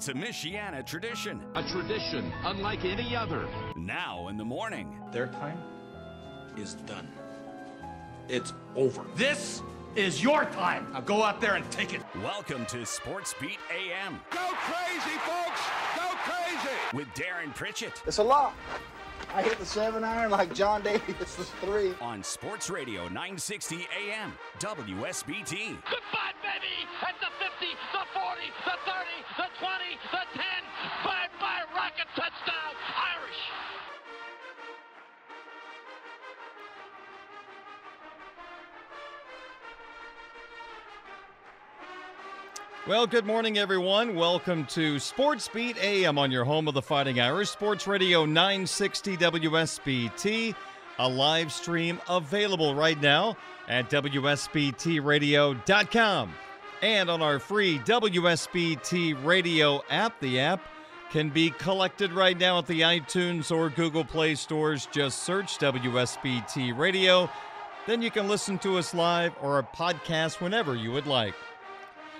It's a Michiana tradition. A tradition unlike any other. Now in the morning. Their time is done. It's over. This is your time. Now go out there and take it. Welcome to Sports Beat AM. Go crazy, folks! Go crazy! With Darren Pritchett. It's a lot. I hit the seven iron like John Davis the three. On Sports Radio 960 AM, WSBT. Goodbye, baby! At the 50, the 40, the 30, the 20, the 10. Bye-bye, rocket touchdown, Irish! Well, good morning, everyone. Welcome to Sports Beat AM on your home of the Fighting Irish, Sports Radio 960 WSBT. A live stream available right now at WSBTRadio.com and on our free WSBT Radio app. The app can be collected right now at the iTunes or Google Play stores. Just search WSBT Radio. Then you can listen to us live or a podcast whenever you would like.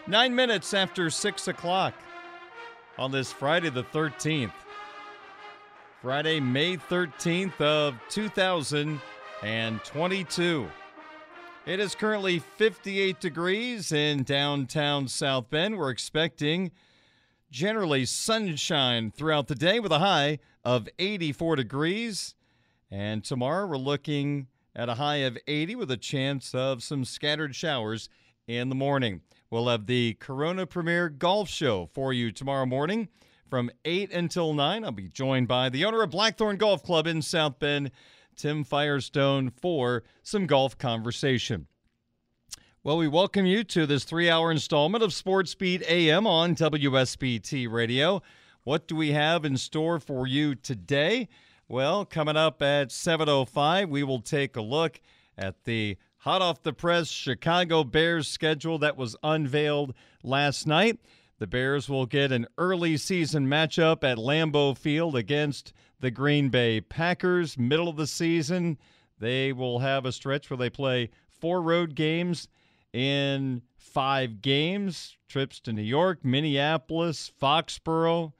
Nine minutes after six o'clock on this Friday, the 13th. Friday, May 13th of 2022. It is currently 58 degrees in downtown South Bend. We're expecting generally sunshine throughout the day with a high of 84 degrees. And tomorrow we're looking at a high of 80 with a chance of some scattered showers in the morning. We'll have the Corona Premier Golf Show for you tomorrow morning from 8 until 9. I'll be joined by the owner of Blackthorn Golf Club in South Bend, Tim Firestone, for some golf conversation. Well, we welcome you to this three hour installment of Sports Beat AM on WSBT Radio. What do we have in store for you today? Well, coming up at 7.05, we will take a look at the hot off the press Chicago Bears schedule that was unveiled last night. The Bears will get an early season matchup at Lambeau Field against the Green Bay Packers. Middle of the season, they will have a stretch where they play four road games in five games. Trips to New York, Minneapolis, Foxborough,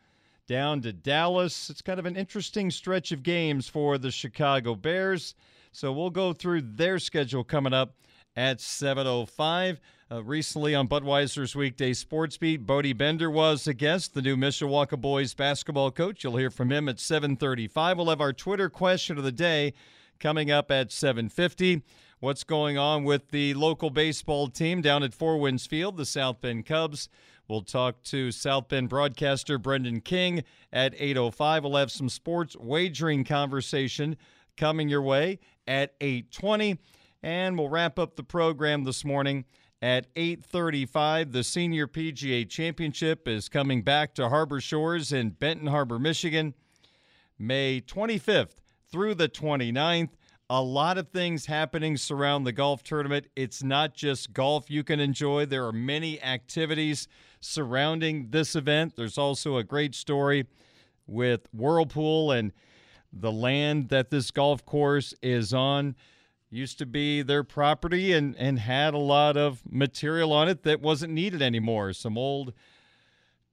down to Dallas. It's kind of an interesting stretch of games for the Chicago Bears. So we'll go through their schedule coming up at 7.05. Uh, recently on Budweiser's weekday sports beat, Bodie Bender was a guest, the new Mishawaka boys basketball coach. You'll hear from him at 7.35. We'll have our Twitter question of the day coming up at 7.50. What's going on with the local baseball team down at Four Winds Field, the South Bend Cubs? We'll talk to South Bend broadcaster Brendan King at 8.05. We'll have some sports wagering conversation coming your way at 8:20 and we'll wrap up the program this morning at 8:35 the senior PGA championship is coming back to Harbor Shores in Benton Harbor Michigan May 25th through the 29th a lot of things happening surround the golf tournament. It's not just golf you can enjoy. There are many activities surrounding this event. There's also a great story with Whirlpool and the land that this golf course is on used to be their property and, and had a lot of material on it that wasn't needed anymore. Some old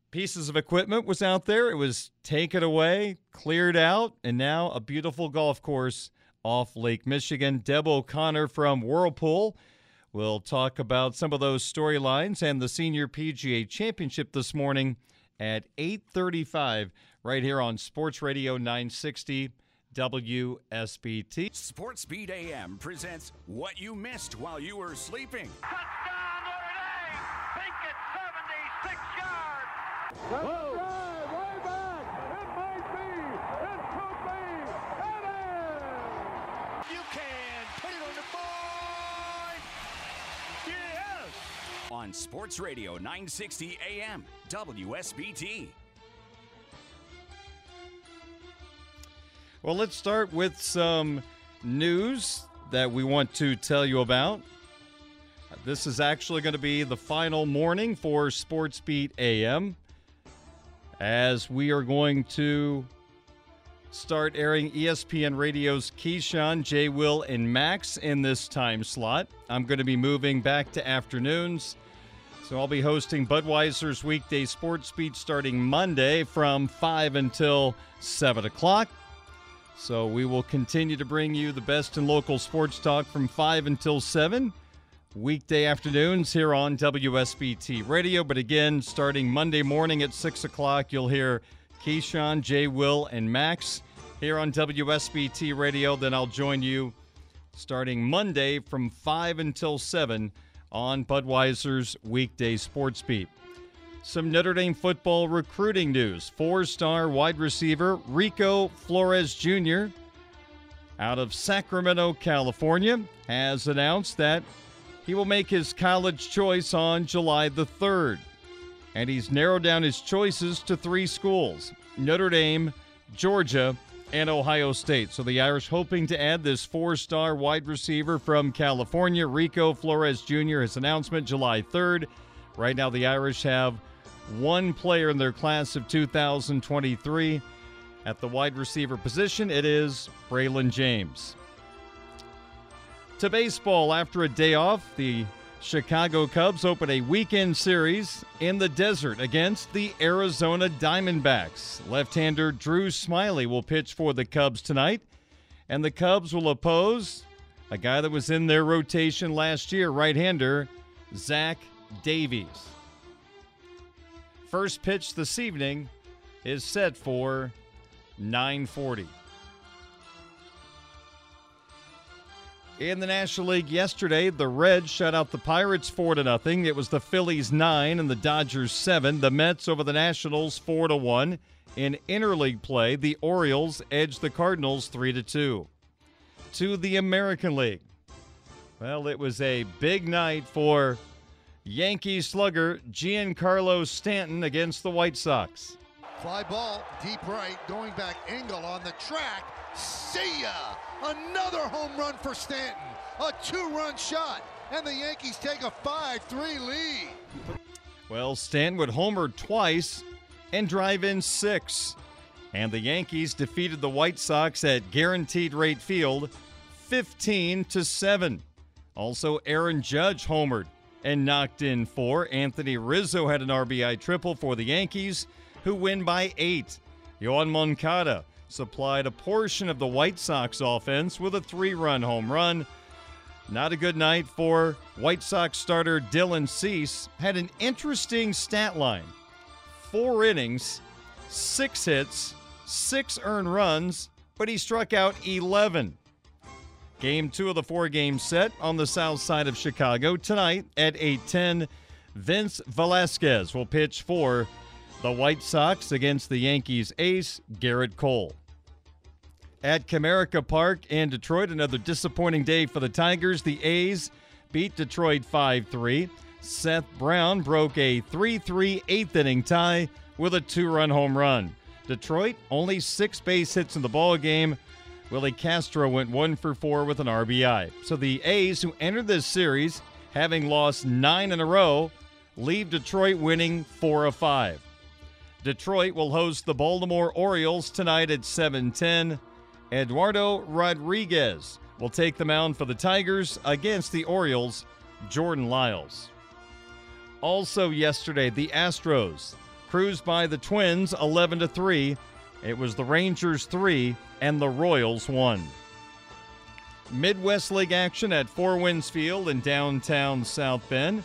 pieces of equipment was out there. It was taken away, cleared out, and now a beautiful golf course off Lake Michigan. Deb O'Connor from Whirlpool will talk about some of those storylines and the Senior PGA Championship this morning at 835 right here on Sports Radio 960 WSBT. Sports Beat AM presents what you missed while you were sleeping. Touchdown, Notre Dame! Think it's 76 yards! Whoa. Drive, way back! It might be! It could be! It is! You can put it on the board! Yes! On on Sports Radio 960 AM WSBT. Well, let's start with some news that we want to tell you about. This is actually going to be the final morning for Sports Beat AM as we are going to start airing ESPN Radio's Keyshawn, J. Will, and Max in this time slot. I'm going to be moving back to afternoons. So I'll be hosting Budweiser's weekday sports beat starting Monday from 5 until 7 o'clock. So we will continue to bring you the best in local sports talk from 5 until 7 weekday afternoons here on WSBT Radio. But again, starting Monday morning at 6 o'clock, you'll hear Keyshawn, Jay, Will, and Max here on WSBT Radio. Then I'll join you starting Monday from 5 until 7 on Budweiser's weekday sports beat. Some Notre Dame football recruiting news. Four star wide receiver Rico Flores Jr. out of Sacramento, California, has announced that he will make his college choice on July the 3rd. And he's narrowed down his choices to three schools Notre Dame, Georgia, and Ohio State. So the Irish hoping to add this four star wide receiver from California, Rico Flores Jr., his announcement July 3rd. Right now, the Irish have one player in their class of 2023 at the wide receiver position. It is Braylon James. To baseball, after a day off, the Chicago Cubs open a weekend series in the desert against the Arizona Diamondbacks. Left hander Drew Smyly will pitch for the Cubs tonight, and the Cubs will oppose a guy that was in their rotation last year, right hander Zach Davies. First pitch this evening is set for 940. In the National League yesterday, the Reds shut out the Pirates 4 to nothing. It was the Phillies 9 and the Dodgers 7. The Mets over the Nationals 4 to 1. In interleague play, the Orioles edged the Cardinals 3 to 2. To the American League. Well, it was a big night for Yankee slugger Giancarlo Stanton against the White Sox. Fly ball, deep right, going back. Engel on the track. See ya! Another home run for Stanton. A two run shot. And the Yankees take a 5 3 lead. Well, Stanton would homer twice and drive in six. And the Yankees defeated the White Sox at Guaranteed Rate Field 15 to 7. Also, Aaron Judge homered and knocked in four. Anthony Rizzo had an RBI triple for the Yankees, who win by eight. Yoan Moncada supplied a portion of the White Sox offense with a three run home run. Not a good night for White Sox starter Dylan Cease. Had an interesting stat line four innings, six hits, six earned runs, but he struck out 11. Game two of the four game set on the south side of Chicago tonight at 8:10. Vince Velasquez will pitch for the White Sox against the Yankees ace Gerrit Cole. At Comerica Park in Detroit, another disappointing day for the Tigers. The A's beat Detroit 5 3. Seth Brown broke a 3 3 eighth inning tie with a two run home run. Detroit only six base hits in the ball game. Willi Castro went one for four with an RBI. So the A's, who entered this series having lost nine in a row, leave Detroit winning four of five. Detroit will host the Baltimore Orioles tonight at 7:10. Eduardo Rodriguez will take the mound for the Tigers against the Orioles. Jordan Lyles. Also yesterday, the Astros cruised by the Twins 11 to 3. It was the Rangers 3 and the Royals 1. Midwest League action at Four Winds Field in downtown South Bend.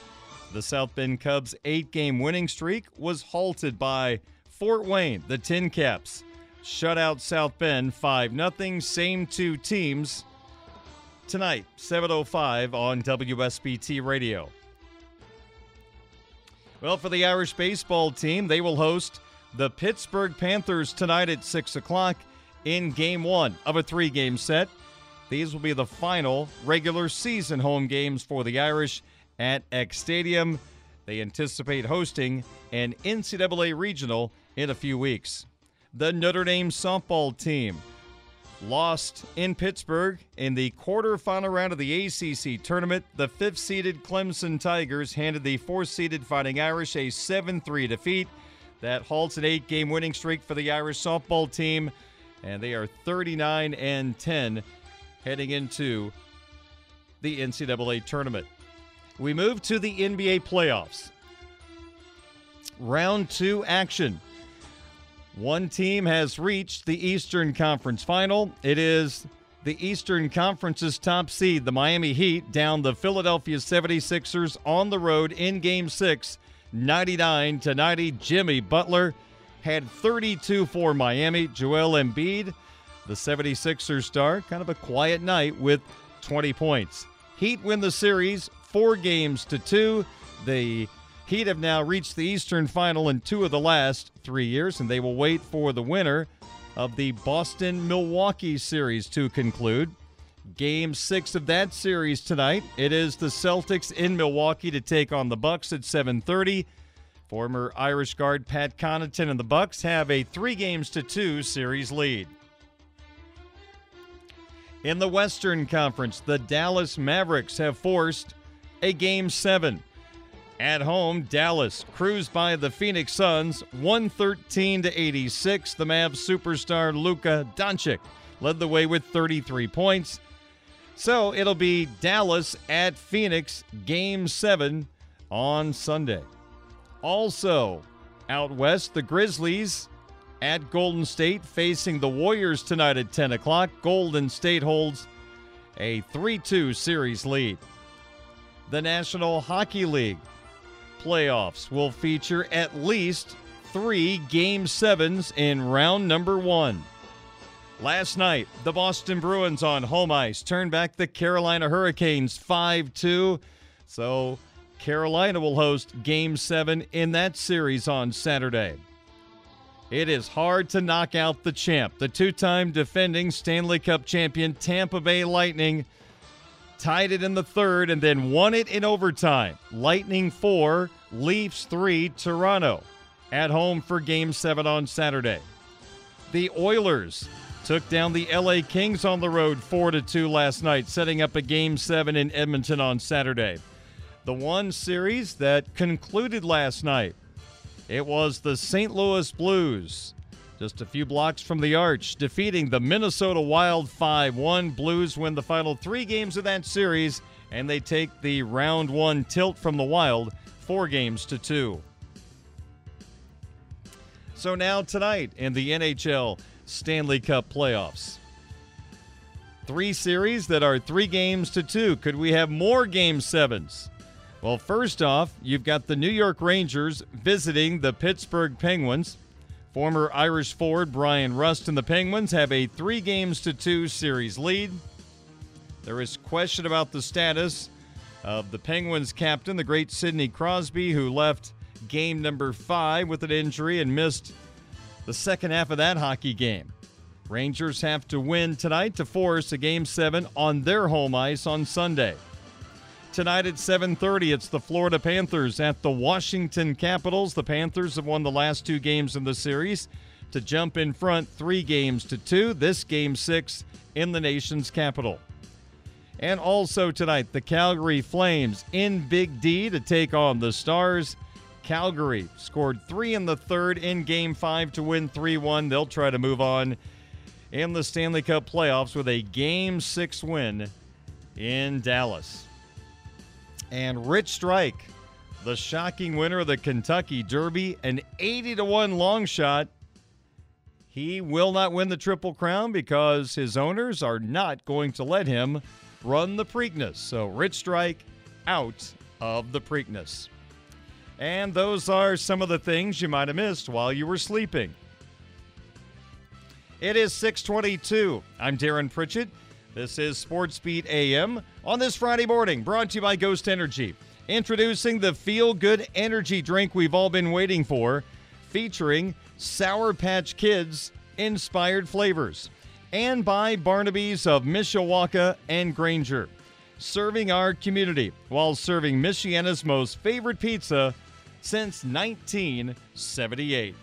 The South Bend Cubs' eight game winning streak was halted by Fort Wayne. The Tin Caps shut out South Bend 5 0. Same two teams tonight, 7.05 on WSBT Radio. Well, for the Irish baseball team, they will host the Pittsburgh Panthers tonight at 6 o'clock in game one of a three game set. These will be the final regular season home games for the Irish at Eck Stadium. They anticipate hosting an NCAA regional in a few weeks. The Notre Dame softball team lost in Pittsburgh in the quarterfinal round of the ACC tournament. The fifth seeded Clemson Tigers handed the fourth seeded Fighting Irish a 7 3 defeat. That halts an eight game winning streak for the Irish softball team, and they are 39 and 10 heading into the NCAA tournament. We move to the NBA playoffs. Round two action. One team has reached the Eastern Conference final. It is the Eastern Conference's top seed, the Miami Heat, down the Philadelphia 76ers on the road in game six, 99 to 90. Jimmy Butler had 32 for Miami. Joel Embiid, the 76ers star, kind of a quiet night with 20 points. Heat win the series four games to two. The Heat have now reached the Eastern Final in two of the last three years, and they will wait for the winner of the Boston Milwaukee series to conclude. Game six of that series tonight. It is the Celtics in Milwaukee to take on the Bucks at 7:30. Former Irish guard Pat Connaughton and the Bucks have a three games to two series lead. In the Western Conference, the Dallas Mavericks have forced a game seven. At home, Dallas cruised by the Phoenix Suns 113 to 86. The Mavs superstar Luka Doncic led the way with 33 points. So it'll be Dallas at Phoenix game 7 on Sunday. Also, out west, the Grizzlies at Golden State facing the Warriors tonight at 10 o'clock. Golden State holds a 3 2 series lead. The National Hockey League playoffs will feature at least three Game 7s in round number one. Last night, the Boston Bruins on home ice turned back the Carolina Hurricanes 5 2. So, Carolina will host Game 7 in that series on Saturday. It is hard to knock out the champ. The two time defending Stanley Cup champion Tampa Bay Lightning tied it in the third and then won it in overtime. Lightning 4, Leafs 3, Toronto at home for Game 7 on Saturday. The Oilers took down the LA Kings on the road 4 to 2 last night, setting up a Game 7 in Edmonton on Saturday. The one series that concluded last night, it was the St. Louis Blues just a few blocks from the arch, defeating the Minnesota Wild 5 1. Blues win the final three games of that series, and they take the round one tilt from the Wild, four games to two. So now tonight in the NHL Stanley Cup playoffs. Three series that are three games to two. Could we have more game sevens? Well, first off, you've got the New York Rangers visiting the Pittsburgh Penguins. Former Irish forward Bryan Rust and the Penguins have a three games to two series lead. There is question about the status of the Penguins captain, the great Sidney Crosby, who left game number five with an injury and missed the second half of that hockey game. Rangers have to win tonight to force a game seven on their home ice on Sunday. Tonight at 7:30, it's the Florida Panthers at the Washington Capitals. The Panthers have won the last two games in the series to jump in front 3 games to 2. This game 6 in the nation's capital. And also tonight, the Calgary Flames in Big D to take on the Stars. Calgary scored 3 in the third in game 5 to win 3-1. They'll try to move on in the Stanley Cup playoffs with a game 6 win in Dallas. And Rich Strike, the shocking winner of the Kentucky Derby, an 80 to 1 long shot. He will not win the Triple Crown because his owners are not going to let him run the Preakness. So Rich Strike out of the Preakness. And those are some of the things you might have missed while you were sleeping. It is 622. I'm Darren Pritchett. This is Sports Beat AM on this Friday morning, brought to you by Ghost Energy. Introducing the feel good energy drink we've all been waiting for, featuring Sour Patch Kids inspired flavors, and by Barnaby's of Mishawaka and Granger, serving our community while serving Michiana's most favorite pizza since 1978.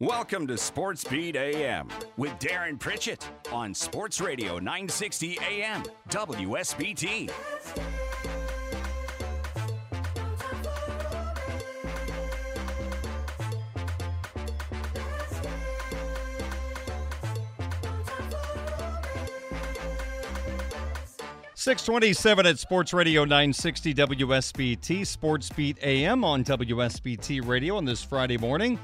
Welcome to Sports Beat AM with Darren Pritchett on Sports Radio 960 AM WSBT. Six twenty-seven at Sports Radio 960 WSBT Sports Beat AM on WSBT Radio on this Friday morning.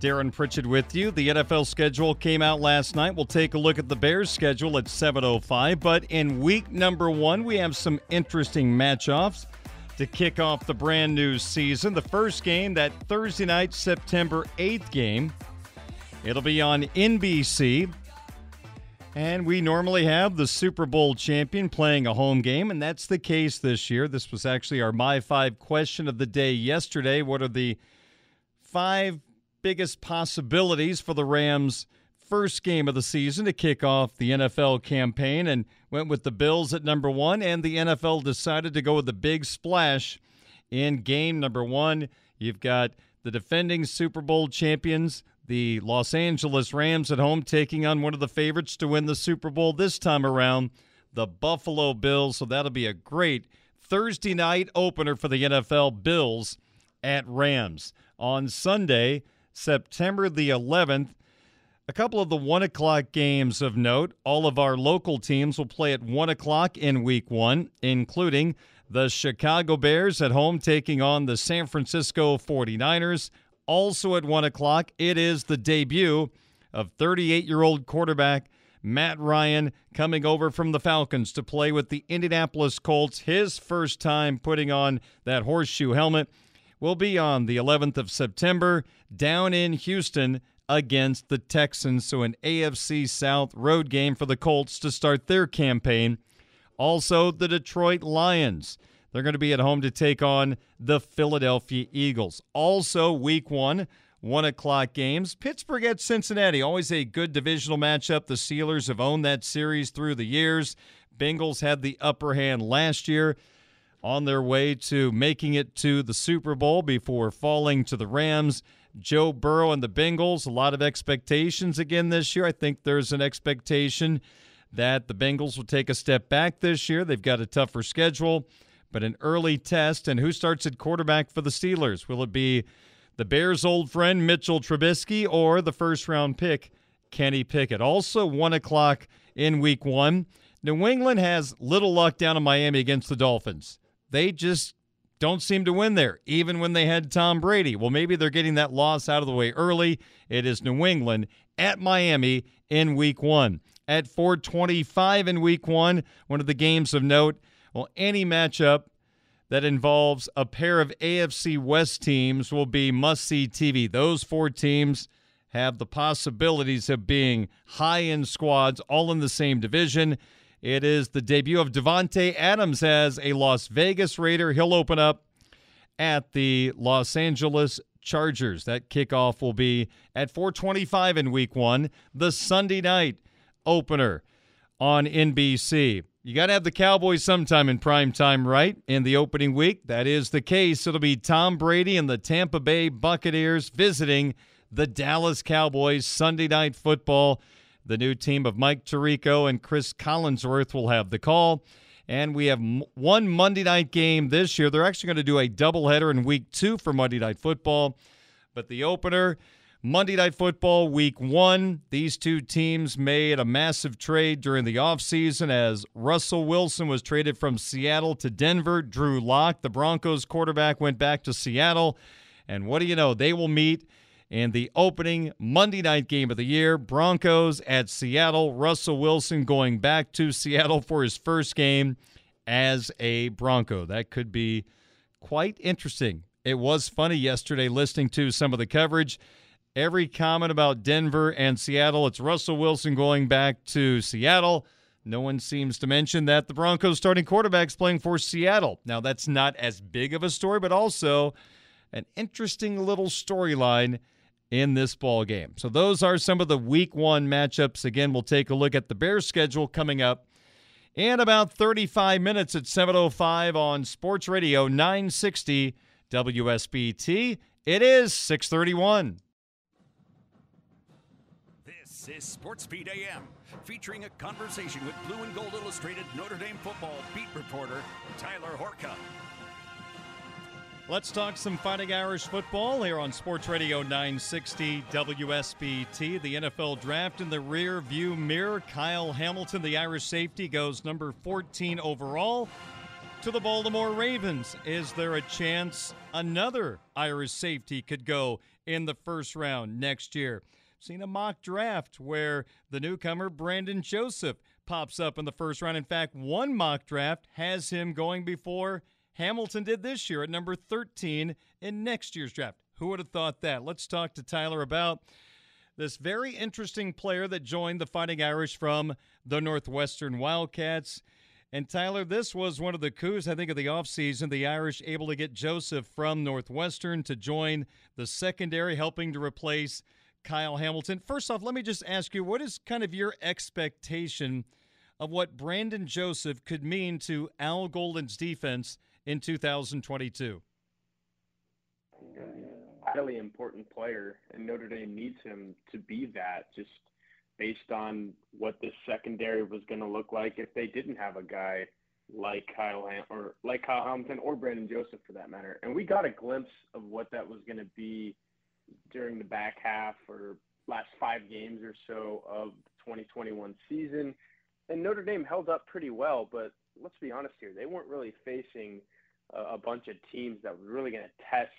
Darren Pritchett with you. The NFL schedule came out last night. We'll take a look at the Bears schedule at 7:05. But in week number one, we have some interesting matchups to kick off the brand new season. The first game, that Thursday night, September 8th game, it'll be on NBC. And we normally have the Super Bowl champion playing a home game, and that's the case this year. This was actually our My Five question of the day yesterday. What are the five biggest possibilities for the Rams' first game of the season to kick off the NFL campaign? And went with the Bills at number one, and the NFL decided to go with the big splash in game number one. You've got the defending Super Bowl champions, the Los Angeles Rams at home taking on one of the favorites to win the Super Bowl this time around, the Buffalo Bills. So that'll be a great Thursday night opener for the NFL Bills at Rams. On Sunday, September the 11th, a couple of the one o'clock games of note. All of our local teams will play at one o'clock in week one, including the Chicago Bears at home taking on the San Francisco 49ers. Also at 1 o'clock, it is the debut of 38 year old quarterback Matt Ryan coming over from the Falcons to play with the Indianapolis Colts. His first time putting on that horseshoe helmet will be on the 11th of September down in Houston against the Texans. So, an AFC South road game for the Colts to start their campaign. Also, the Detroit Lions. They're going to be at home to take on the Philadelphia Eagles. Also, week one, one o'clock games. Pittsburgh at Cincinnati, always a good divisional matchup. The Steelers have owned that series through the years. Bengals had the upper hand last year on their way to making it to the Super Bowl before falling to the Rams. Joe Burrow and the Bengals, a lot of expectations again this year. I think there's an expectation that the Bengals will take a step back this year. They've got a tougher schedule but an early test. And who starts at quarterback for the Steelers? Will it be the Bears' old friend Mitchell Trubisky or the first round pick Kenny Pickett? Also, one o'clock in week one. New England has little luck down in Miami against the Dolphins. They just don't seem to win there, even when they had Tom Brady. Well, maybe they're getting that loss out of the way early. It is New England at Miami in week one. At 425 in week one, one of the games of note well, any matchup that involves a pair of AFC West teams will be must see TV. Those four teams have the possibilities of being high end squads, all in the same division. It is the debut of Davante Adams as a Las Vegas Raider. He'll open up at the Los Angeles Chargers. That kickoff will be at 425 in week one, the Sunday night opener on NBC. You got to have the Cowboys sometime in prime time, right? In the opening week, that is the case. It'll be Tom Brady and the Tampa Bay Buccaneers visiting the Dallas Cowboys Sunday night football. The new team of Mike Tirico and Chris Collinsworth will have the call. And we have one Monday night game this year. They're actually going to do a doubleheader in week two for Monday Night Football. But the opener Monday Night Football Week 1. These two teams made a massive trade during the offseason as Russell Wilson was traded from Seattle to Denver. Drew Lock, the Broncos quarterback, went back to Seattle. And what do you know? They will meet in the opening Monday night game of the year. Broncos at Seattle. Russell Wilson going back to Seattle for his first game as a Bronco. That could be quite interesting. It was funny yesterday listening to some of the coverage every comment about Denver and Seattle. It's Russell Wilson going back to Seattle. No one seems to mention that the Broncos starting quarterback's playing for Seattle. Now, that's not as big of a story, but also an interesting little storyline in this ball game. So those are some of the week 1 matchups. Again, we'll take a look at the Bears schedule coming up in about 35 minutes at 7:05 on Sports Radio 960 WSBT. It is 631. This is Sports Beat AM, featuring a conversation with Blue and Gold Illustrated Notre Dame football beat reporter Tyler Horka. Let's talk some Fighting Irish football here on Sports Radio 960 WSBT. The NFL draft in the rear view mirror. Kyle Hamilton, the Irish safety, goes number 14 overall to the Baltimore Ravens. Is there a chance another Irish safety could go in the first round next year? Seen a mock draft where the newcomer Brandon Joseph pops up in the first round. In fact, one mock draft has him going before Hamilton did this year at number 13 in next year's draft. Who would have thought that? Let's talk to Tyler about this very interesting player that joined the Fighting Irish from the Northwestern Wildcats. And Tyler, this was one of the coups, I think, of the offseason. The Irish able to get Joseph from Northwestern to join the secondary, helping to replace Kyle Hamilton. First off, let me just ask you what is kind of your expectation of what Brandon Joseph could mean to Al Golden's defense in 2022? Highly important player, and Notre Dame needs him to be that. Just based on what the secondary was going to look like if they didn't have a guy like Kyle Ham- or like Kyle Hamilton or Brandon Joseph for that matter. And we got a glimpse of what that was going to be during the back half or last five games or so of the 2021 season. And Notre Dame held up pretty well, but let's be honest here, they weren't really facing a, a bunch of teams that were really going to test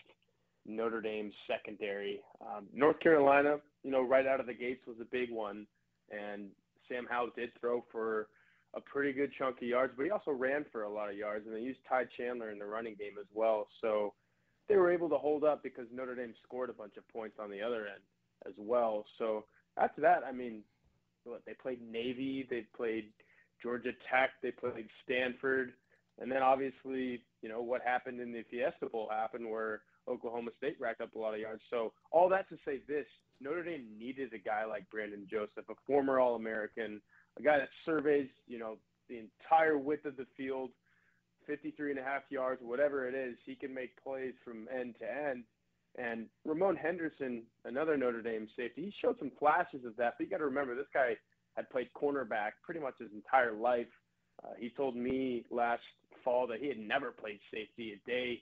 Notre Dame's secondary. Um, North Carolina, you know, right out of the gates was a big one, and Sam Howell did throw for a pretty good chunk of yards, but he also ran for a lot of yards, and they used Ty Chandler in the running game as well. So they were able to hold up because Notre Dame scored a bunch of points on the other end as well. So after that, I mean, what, they played Navy, they played Georgia Tech, they played Stanford, and then obviously, you know, what happened in the Fiesta Bowl happened where Oklahoma State racked up a lot of yards. So all that to say this, Notre Dame needed a guy like Brandon Joseph, a former All-American, a guy that surveys, you know, the entire width of the field, 53 and a half yards, whatever it is, he can make plays from end to end. And Ramon Henderson, another Notre Dame safety, he showed some flashes of that. But you got to remember, this guy had played cornerback pretty much his entire life. Uh, he told me last fall that he had never played safety a day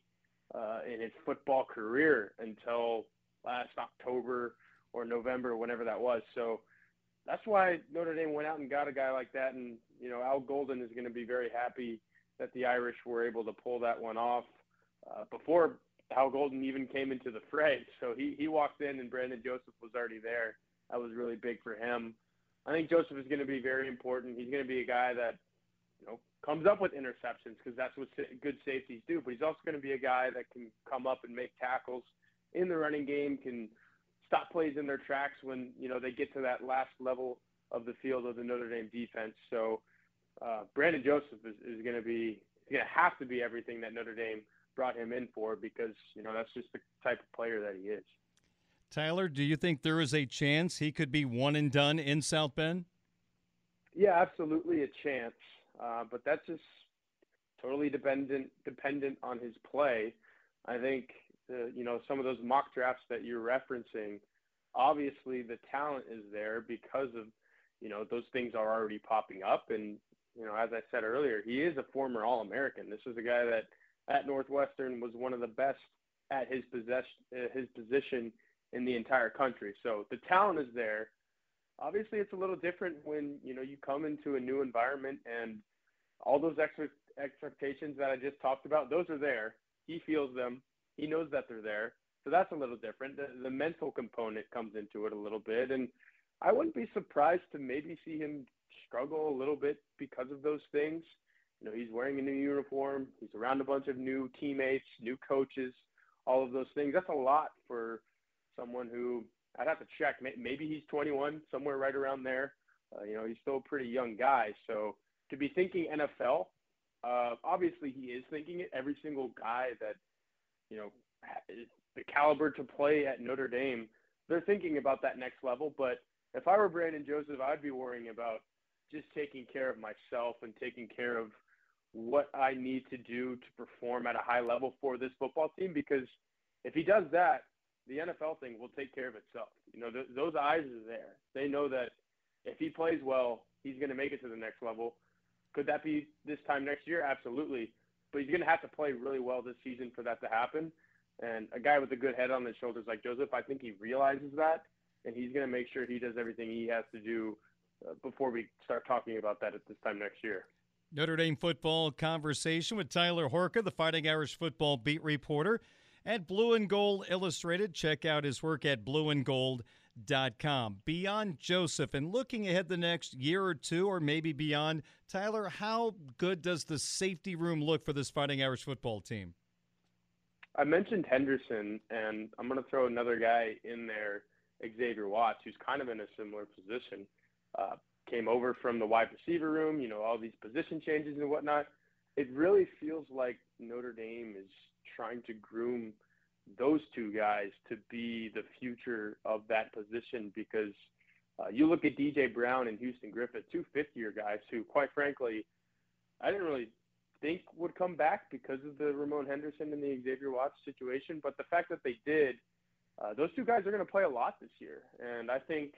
uh, in his football career until last October or November, whenever that was. So that's why Notre Dame went out and got a guy like that. And, you know, Al Golden is going to be very happy that the Irish were able to pull that one off uh, before Al Golden even came into the fray. So he, he walked in and Brandon Joseph was already there. That was really big for him. I think Joseph is going to be very important. He's going to be a guy that, you know, comes up with interceptions because that's what good safeties do. But he's also going to be a guy that can come up and make tackles in the running game, can stop plays in their tracks when you know they get to that last level of the field of the Notre Dame defense. So uh, Brandon Joseph is, is going to be going to have to be everything that Notre Dame brought him in for because you know that's just the type of player that he is. Tyler, do you think there is a chance he could be one and done in South Bend? Yeah, absolutely a chance. Uh, but that's just totally dependent dependent on his play. I think uh, you know some of those mock drafts that you're referencing. Obviously, the talent is there because of you know those things are already popping up, and you know as I said earlier, he is a former All-American. This is a guy that at Northwestern was one of the best at his his position in the entire country. So the talent is there. Obviously, it's a little different when you know you come into a new environment and all those expectations that I just talked about, those are there. He feels them. He knows that they're there. So that's a little different. The, the mental component comes into it a little bit. And I wouldn't be surprised to maybe see him struggle a little bit because of those things. You know, he's wearing a new uniform. He's around a bunch of new teammates, new coaches, all of those things. That's a lot for someone who I'd have to check. Maybe he's 21, somewhere right around there. Uh, you know, he's still a pretty young guy. So to be thinking NFL. Uh, obviously, he is thinking it. Every single guy that you know the caliber to play at Notre Dame, they're thinking about that next level. But if I were Brandon Joseph, I'd be worrying about just taking care of myself and taking care of what I need to do to perform at a high level for this football team. Because if he does that, the NFL thing will take care of itself. You know, th- those eyes are there. They know that if he plays well, he's going to make it to the next level. Could that be this time next year? Absolutely. But he's going to have to play really well this season for that to happen. And a guy with a good head on his shoulders like Joseph, I think he realizes that, and he's going to make sure he does everything he has to do before we start talking about that at this time next year. Notre Dame football conversation with Tyler Horka, the Fighting Irish football beat reporter at Blue and Gold Illustrated. Check out his work at blueandgold.com. Beyond Joseph and looking ahead the next year or two, or maybe beyond, Tyler, how good does the safety room look for this Fighting Irish football team? I mentioned Henderson, and I'm going to throw another guy in there, Xavier Watts, who's kind of in a similar position. Uh, came over from the wide receiver room, you know, all these position changes and whatnot. It really feels like Notre Dame is trying to groom those two guys to be the future of that position because uh, you look at DJ Brown and Houston Griffith, two fifth year guys who, quite frankly, I didn't really think would come back because of the Ramon Henderson and the Xavier Watts situation. But the fact that they did, uh, those two guys are going to play a lot this year. And I think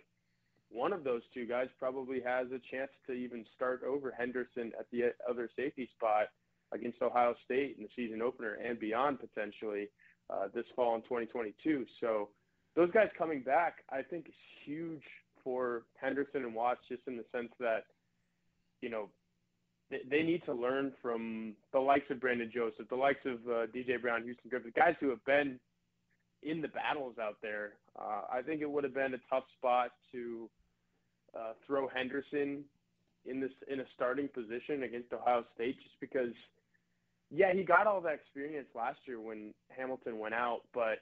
one of those two guys probably has a chance to even start over Henderson at the other safety spot against Ohio State in the season opener and beyond potentially uh, this fall in 2022. So those guys coming back, I think, is huge for Henderson and Watts, just in the sense that, you know, they, need to learn from the likes of Brandon Joseph, the likes of uh, DJ Brown, Houston Griffith, the guys who have been in the battles out there. Uh, I think it would have been a tough spot to uh, throw Henderson in this in a starting position against Ohio State, just because yeah, he got all that experience last year when Hamilton went out, but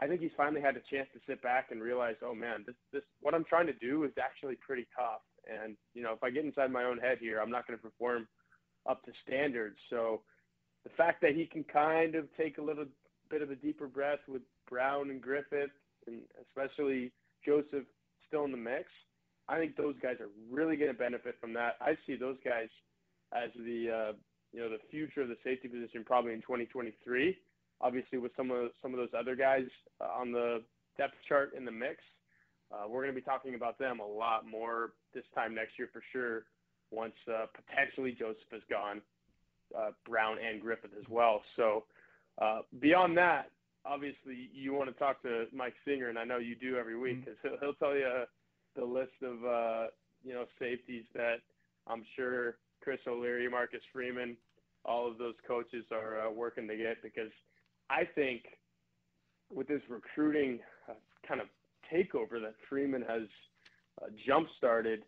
I think he's finally had a chance to sit back and realize, oh man, this this what I'm trying to do is actually pretty tough. And you know, if I get inside my own head here, I'm not going to perform up to standards. So the fact that he can kind of take a little bit of a deeper breath with Brown and Griffith, and especially Joseph still in the mix, I think those guys are really going to benefit from that. I see those guys as the uh, you know, the future of the safety position probably in 2023. Obviously, with some of some of those other guys uh, on the depth chart in the mix, uh, we're going to be talking about them a lot more this time next year for sure. Once uh, potentially Joseph is gone, uh, Brown and Griffith as well. So uh, beyond that, obviously you want to talk to Mike Singer, and I know you do every week because he'll, he'll, tell you the list of you know safeties that I'm sure Chris O'Leary, Marcus Freeman, all of those coaches are uh, working to get because I think with this recruiting uh, kind of takeover that Freeman has uh, jump started,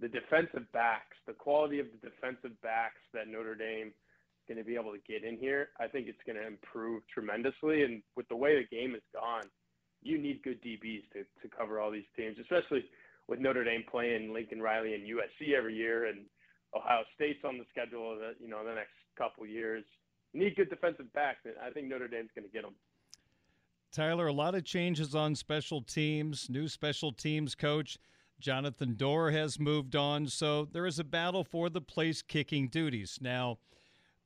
the defensive backs, the quality of the defensive backs that Notre Dame is going to be able to get in here, I think it's going to improve tremendously. And with the way the game has gone, you need good DBs to, to cover all these teams, especially with Notre Dame playing Lincoln Riley and USC every year and – Ohio State's on the schedule, the, you know, the next couple years. need good defensive backs, and I think Notre Dame's going to get them. Tyler, a lot of changes on special teams. New special teams coach Jonathan Doerer has moved on, so there is a battle for the place kicking duties. Now,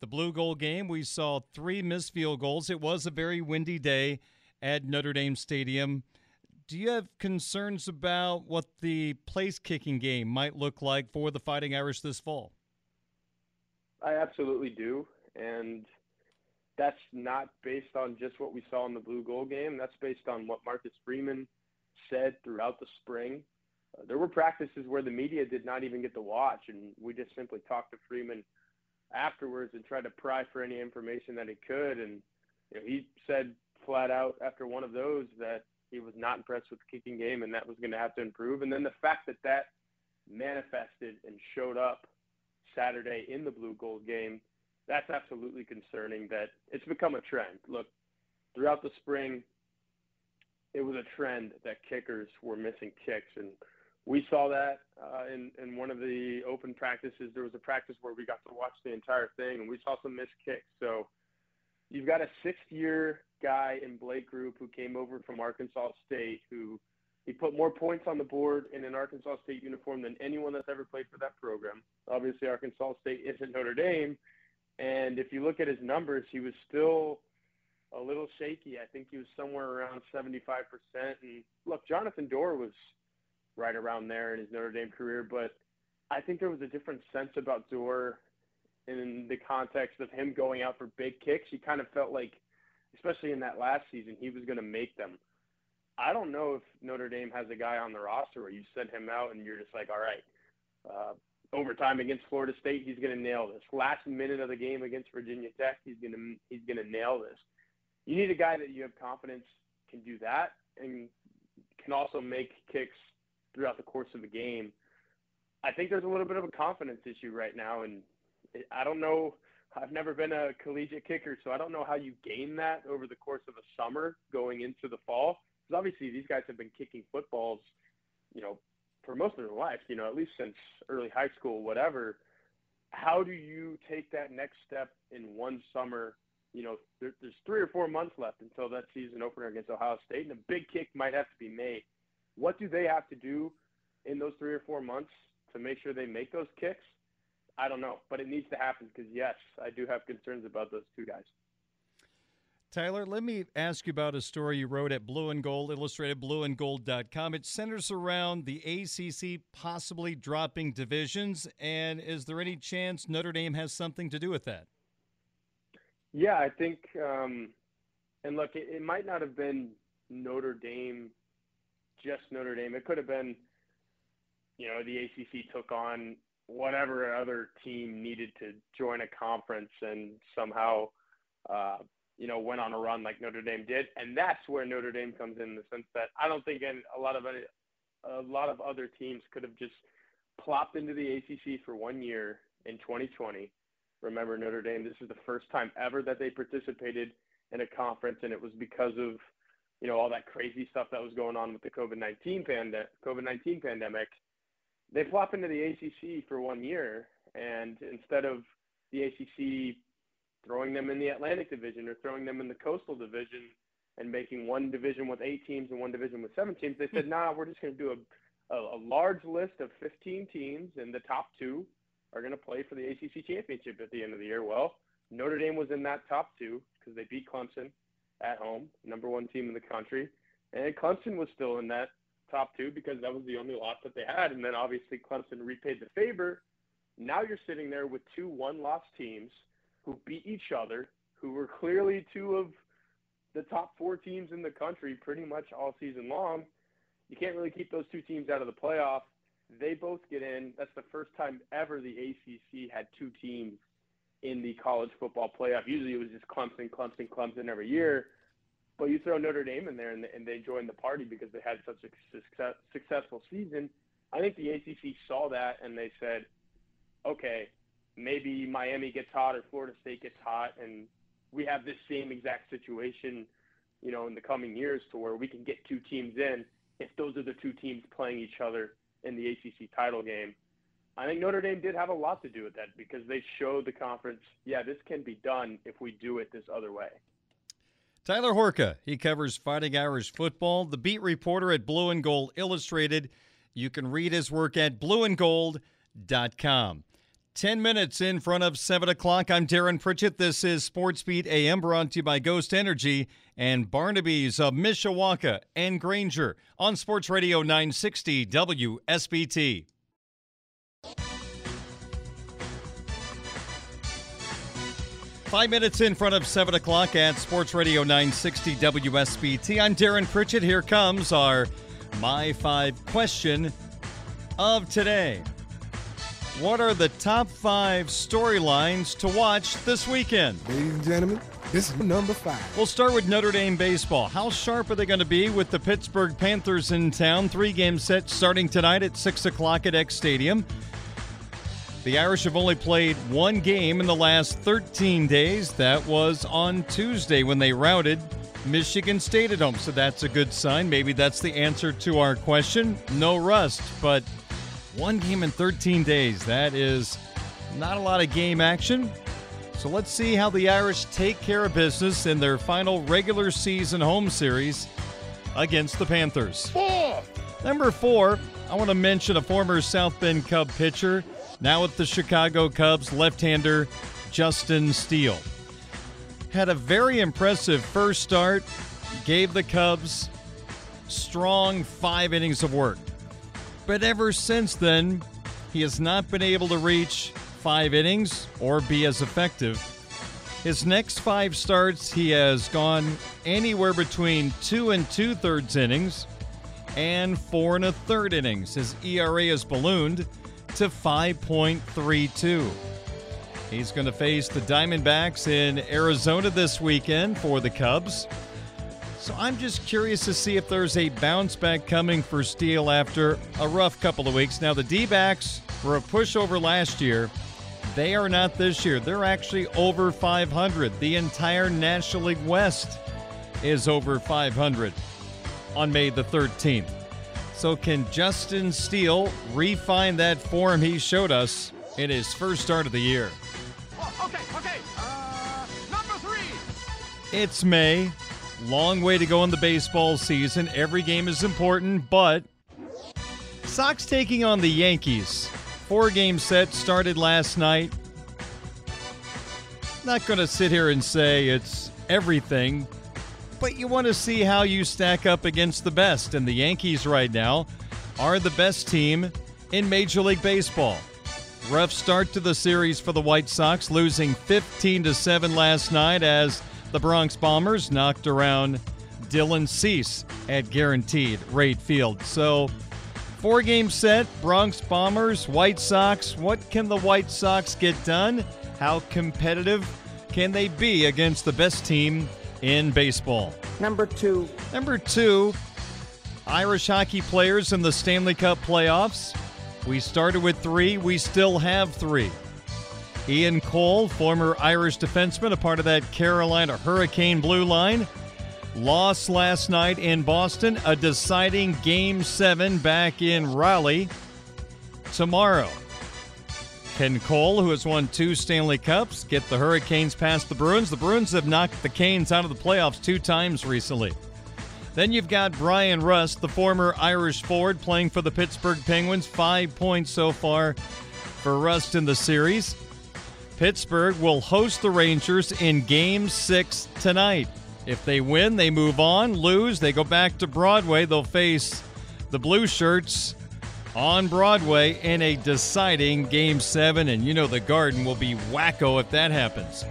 the Blue gold game, we saw three missed field goals. It was a very windy day at Notre Dame Stadium do you have concerns about what the place kicking game might look like for the Fighting Irish this fall? I absolutely do. And that's not based on just what we saw in the blue gold game. That's based on what Marcus Freeman said throughout the spring. Uh, there were practices where the media did not even get to watch, and we just simply talked to Freeman afterwards and tried to pry for any information that he could. And you know, he said flat out after one of those that he was not impressed with the kicking game, and that was going to have to improve. And then the fact that that manifested and showed up Saturday in the blue gold game, that's absolutely concerning. That it's become a trend. Look, throughout the spring, it was a trend that kickers were missing kicks, and we saw that uh, in in one of the open practices. There was a practice where we got to watch the entire thing, and we saw some missed kicks. So you've got a sixth year guy in Blake Grupe who came over from Arkansas State who He put more points on the board in an Arkansas State uniform than anyone that's ever played for that program. Obviously, Arkansas State isn't Notre Dame. And if you look at his numbers, he was still a little shaky. I think he was somewhere around 75%. And look, Jonathan Doerer was right around there in his Notre Dame career, but I think there was a different sense about Doerer in the context of him going out for big kicks. He kind of felt like, especially in that last season, he was going to make them. I don't know if Notre Dame has a guy on the roster where you send him out and you're just like, all right, uh, overtime against Florida State, he's going to nail this. Last minute of the game against Virginia Tech, he's going to he's going to nail this. You need a guy that you have confidence can do that and can also make kicks throughout the course of a game. I think there's a little bit of a confidence issue right now, and I don't know. I've never been a collegiate kicker, so I don't know how you gain that over the course of a summer going into the fall. Because obviously these guys have been kicking footballs, you know, for most of their life, you know, at least since early high school, whatever. How do you take that next step in one summer? You know, there, there's three or four months left until that season opener against Ohio State, and a big kick might have to be made. What do they have to do in those three or four months to make sure they make those kicks? I don't know, but it needs to happen because yes, I do have concerns about those two guys. Tyler, let me ask you about a story you wrote at Blue and Gold, illustrated blueandgold.com. It centers around the ACC possibly dropping divisions, and is there any chance Notre Dame has something to do with that? Yeah, I think, um, and look, it, it might not have been Notre Dame, just Notre Dame. It could have been, you know, the ACC took on whatever other team needed to join a conference and somehow, uh, you know, went on a run like Notre Dame did, and that's where Notre Dame comes in, in the sense that I don't think any, a lot of a lot of other teams could have just plopped into the ACC for one year in 2020. Remember, Notre Dame, this is the first time ever that they participated in a conference, and it was because of you know all that crazy stuff that was going on with the COVID-19 pandemic. COVID-19 pandemic they flop into the ACC for one year, and instead of the ACC throwing them in the Atlantic Division or throwing them in the Coastal Division and making one division with eight teams and one division with seven teams, they said, "Nah, we're just going to do a, a, a large list of 15 teams, and the top two are going to play for the ACC championship at the end of the year." Well, Notre Dame was in that top two because they beat Clemson at home, number one team in the country, and Clemson was still in that top two because that was the only loss that they had. And then obviously Clemson repaid the favor. Now you're sitting there with two one loss teams who beat each other, who were clearly two of the top four teams in the country pretty much all season long. You can't really keep those two teams out of the playoff. They both get in. That's the first time ever the ACC had two teams in the college football playoff. Usually it was just Clemson, Clemson, Clemson every year. But you throw Notre Dame in there and, and they join the party because they had such a success, successful season. I think the ACC saw that and they said, okay, maybe Miami gets hot or Florida State gets hot, and we have this same exact situation, you know, in the coming years to where we can get two teams in if those are the two teams playing each other in the ACC title game. I think Notre Dame did have a lot to do with that because they showed the conference, yeah, this can be done if we do it this other way. Tyler Horka, he covers Fighting Irish football, the beat reporter at Blue and Gold Illustrated. You can read his work at blueandgold.com. 10 minutes in front of 7 o'clock. I'm Darren Pritchett. This is Sports Beat AM brought to you by Ghost Energy and Barnaby's of Mishawaka and Granger on Sports Radio 960 WSBT. Five minutes in front of 7 o'clock at Sports Radio 960 WSBT. I'm Darren Pritchett. Here comes our My Five question of today. What are the top five storylines to watch this weekend? Ladies and gentlemen, this is number five. We'll start with Notre Dame baseball. How sharp are they going to be with the Pittsburgh Panthers in town? Three game set starting tonight at 6 o'clock at Eck Stadium. The Irish have only played one game in the last 13 days. That was on Tuesday when they routed Michigan State at home. So that's a good sign. Maybe that's the answer to our question. No rust, but one game in 13 days. That is not a lot of game action. So let's see how the Irish take care of business in their final regular season home series against the Panthers. Four, Number four, I want to mention a former South Bend Cub pitcher, now with the Chicago Cubs, left hander Justin Steele. Had a very impressive first start, gave the Cubs strong five innings of work. But ever since then, he has not been able to reach five innings or be as effective. His next five starts, he has gone anywhere between two and two thirds innings and four and a third innings. His ERA has ballooned to 5.32. He's going to face the Diamondbacks in Arizona this weekend for the Cubs. So I'm just curious to see if there's a bounce back coming for Steele after a rough couple of weeks. Now, the D backs were a pushover last year. They are not this year. They're actually over 500. The entire National League West is over 500 on May the 13th. So, can Justin Steele refine that form he showed us in his first start of the year? Oh, okay, okay. Uh, number three. It's May. Long way to go in the baseball season. Every game is important, but Sox taking on the Yankees. Four game set started last night. Not going to sit here and say it's everything, but you want to see how you stack up against the best. And the Yankees right now are the best team in Major League Baseball. Rough start to the series for the White Sox, losing 15 to 7 last night as the Bronx Bombers knocked around Dylan Cease at guaranteed rate field. So, four game set, Bronx Bombers, White Sox. What can the White Sox get done? How competitive can they be against the best team in baseball? Number two. Number two, Irish hockey players in the Stanley Cup playoffs. We started with three, we still have three. Ian Cole, former Irish defenseman, a part of that Carolina Hurricane blue line, lost last night in Boston, a deciding game seven back in Raleigh tomorrow. Can Cole, who has won two Stanley Cups, get the Hurricanes past the Bruins? The Bruins have knocked the Canes out of the playoffs two times recently. Then you've got Bryan Rust, the former Irish forward, playing for the Pittsburgh Penguins. Five points so far for Rust in the series. Pittsburgh will host the Rangers in Game 6 tonight. If they win, they move on. Lose, they go back to Broadway. They'll face the Blue Shirts on Broadway in a deciding Game 7, and you know the Garden will be wacko if that happens.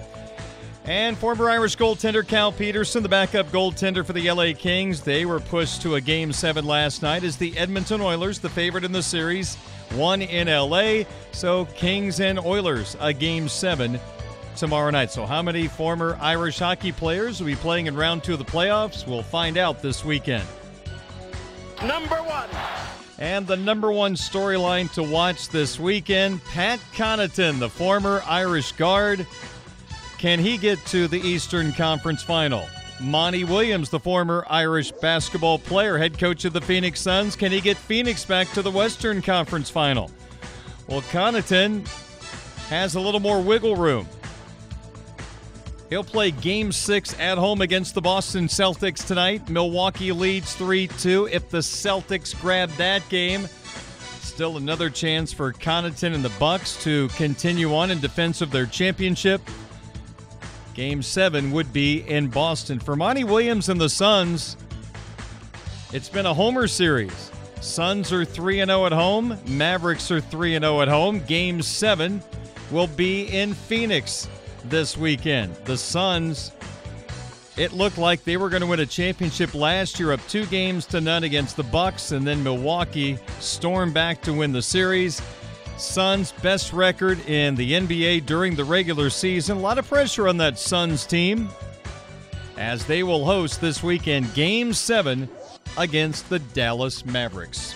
And former Irish goaltender Cal Petersen, the backup goaltender for the LA Kings, they were pushed to a Game 7 last night as the Edmonton Oilers, the favorite in the series, won in LA. So Kings and Oilers, a Game 7 tomorrow night. So, how many former Irish hockey players will be playing in round two of the playoffs? We'll find out this weekend. Number one. And the number one storyline to watch this weekend Pat Connaughton, the former Irish guard. Can he get to the Eastern Conference final? Monty Williams, the former Irish basketball player, head coach of the Phoenix Suns, can he get Phoenix back to the Western Conference final? Well, Connaughton has a little more wiggle room. He'll play game six at home against the Boston Celtics tonight. Milwaukee leads 3 2. If the Celtics grab that game, still another chance for Connaughton and the Bucks to continue on in defense of their championship. Game seven would be in Boston. For Monty Williams and the Suns, it's been a homer series. Suns are 3 0 at home, Mavericks are 3 0 at home. Game seven will be in Phoenix this weekend. The Suns, it looked like they were going to win a championship last year, up two games to none against the Bucks, and then Milwaukee stormed back to win the series. Suns' best record in the NBA during the regular season. A lot of pressure on that Suns team as they will host this weekend Game 7 against the Dallas Mavericks.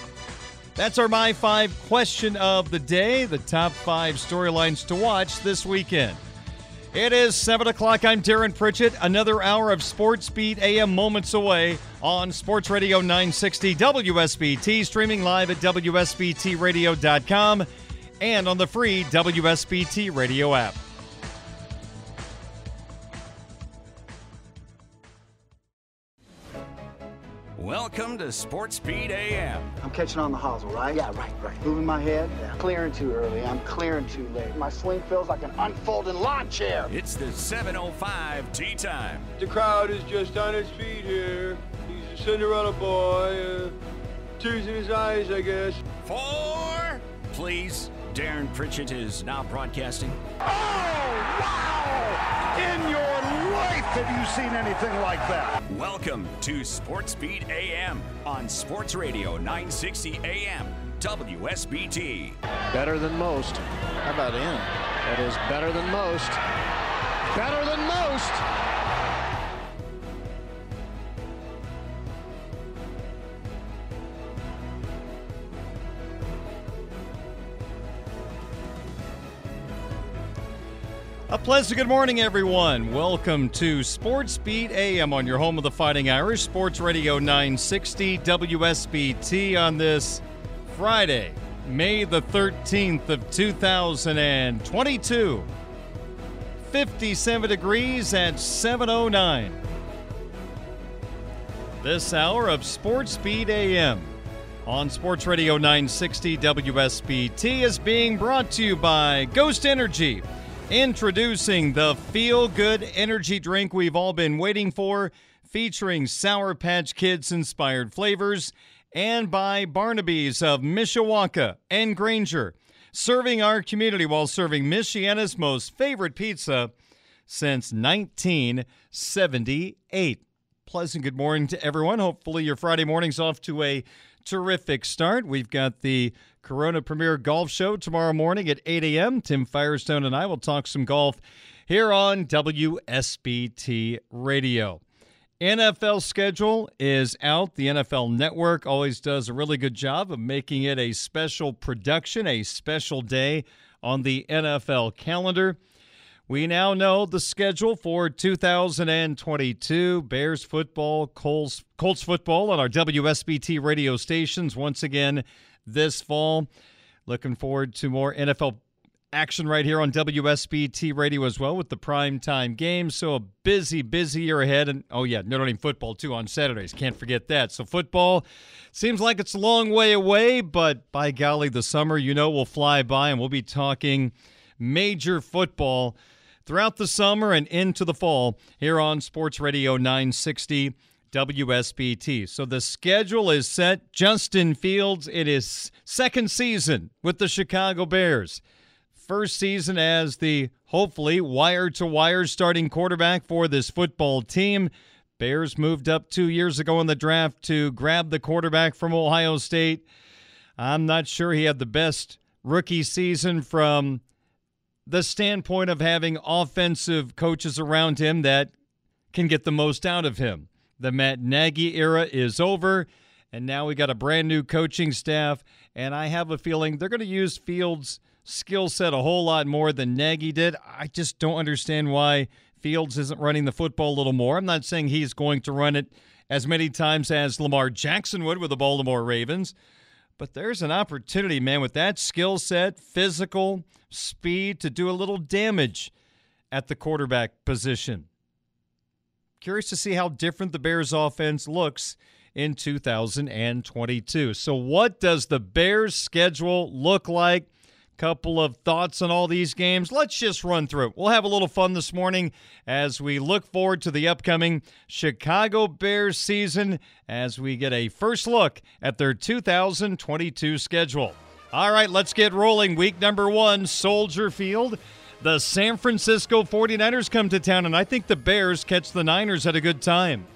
That's our My Five question of the day, the top five storylines to watch this weekend. It is 7 o'clock. I'm Darren Pritchett. Another hour of Sports Beat AM moments away on Sports Radio 960 WSBT, streaming live at WSBTRadio.com and on the free WSBT radio app. Welcome to Sports Speed AM. I'm catching on the hosel, right? Yeah, right, right. Moving my head. Yeah. Clearing too early. I'm clearing too late. My swing feels like an unfolding lawn chair. It's the 705 Tea Time. The crowd is just on its feet here. He's a Cinderella boy. Uh, tears in his eyes, I guess. Four, please. Darren Pritchett is now broadcasting. Oh, wow! In your life have you seen anything like that? Welcome to Sports Beat AM on Sports Radio 960 AM WSBT. Better than most. How about him? That is better than most. Better than most. A pleasant good morning, everyone. Welcome to Sports Beat AM on your home of the Fighting Irish, Sports Radio 960 WSBT on this Friday, May the 13th of 2022. 57 degrees at 709. This hour of Sports Beat AM on Sports Radio 960 WSBT is being brought to you by Ghost Energy. Introducing the feel good energy drink we've all been waiting for, featuring Sour Patch Kids inspired flavors, and by Barnaby's of Mishawaka and Granger, serving our community while serving Michiana's most favorite pizza since 1978. Pleasant good morning to everyone. Hopefully, your Friday morning's off to a terrific start. We've got the Corona Premier Golf Show tomorrow morning at 8 a.m. Tim Firestone and I will talk some golf here on WSBT Radio. NFL schedule is out. The NFL Network always does a really good job of making it a special production, a special day on the NFL calendar. We now know the schedule for 2022 Bears football, Colts, Colts football on our WSBT radio stations once again this fall. Looking forward to more NFL action right here on WSBT radio as well with the prime time games. So a busy, busy year ahead. And oh, yeah, Notre Dame football too on Saturdays. Can't forget that. So football seems like it's a long way away, but by golly, the summer, you know, will fly by and we'll be talking major football throughout the summer and into the fall here on Sports Radio 960 WSBT. So the schedule is set. Justin Fields, it is second season with the Chicago Bears. First season as the hopefully wire to wire starting quarterback for this football team. Bears moved up two years ago in the draft to grab the quarterback from Ohio State. I'm not sure he had the best rookie season from the standpoint of having offensive coaches around him that can get the most out of him. The Matt Nagy era is over, and now we got a brand new coaching staff, and I have a feeling they're going to use Fields' skill set a whole lot more than Nagy did. I just don't understand why Fields isn't running the football a little more. I'm not saying he's going to run it as many times as Lamar Jackson would with the Baltimore Ravens. But there's an opportunity, man, with that skill set, physical, speed to do a little damage at the quarterback position. Curious to see how different the Bears offense looks in 2022. So, what does the Bears schedule look like? Couple of thoughts on all these games. Let's just run through. We'll have a little fun this morning as we look forward to the upcoming Chicago Bears season as we get a first look at their 2022 schedule. All right, let's get rolling. Week number one, Soldier Field. The San Francisco 49ers come to town, and I think the Bears catch the Niners at a good time.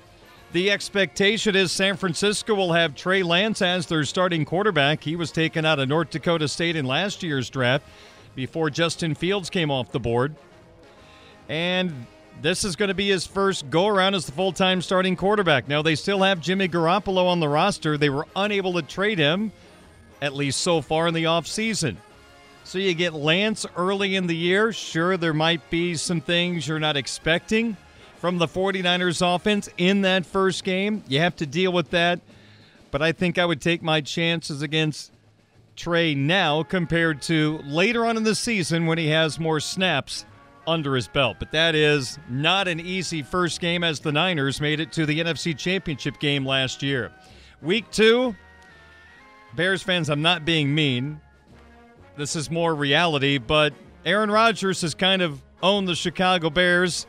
The expectation is San Francisco will have Trey Lance as their starting quarterback. He was taken out of North Dakota State in last year's draft before Justin Fields came off the board. And this is going to be his first go around as the full time starting quarterback. Now, they still have Jimmy Garoppolo on the roster. They were unable to trade him, at least so far in the offseason. So you get Lance early in the year. Sure, there might be some things you're not expecting from the 49ers offense in that first game. You have to deal with that. But I think I would take my chances against Trey now compared to later on in the season when he has more snaps under his belt. But that is not an easy first game as the Niners made it to the NFC Championship game last year. Week two, Bears fans, I'm not being mean. This is more reality, but Aaron Rodgers has kind of owned the Chicago Bears.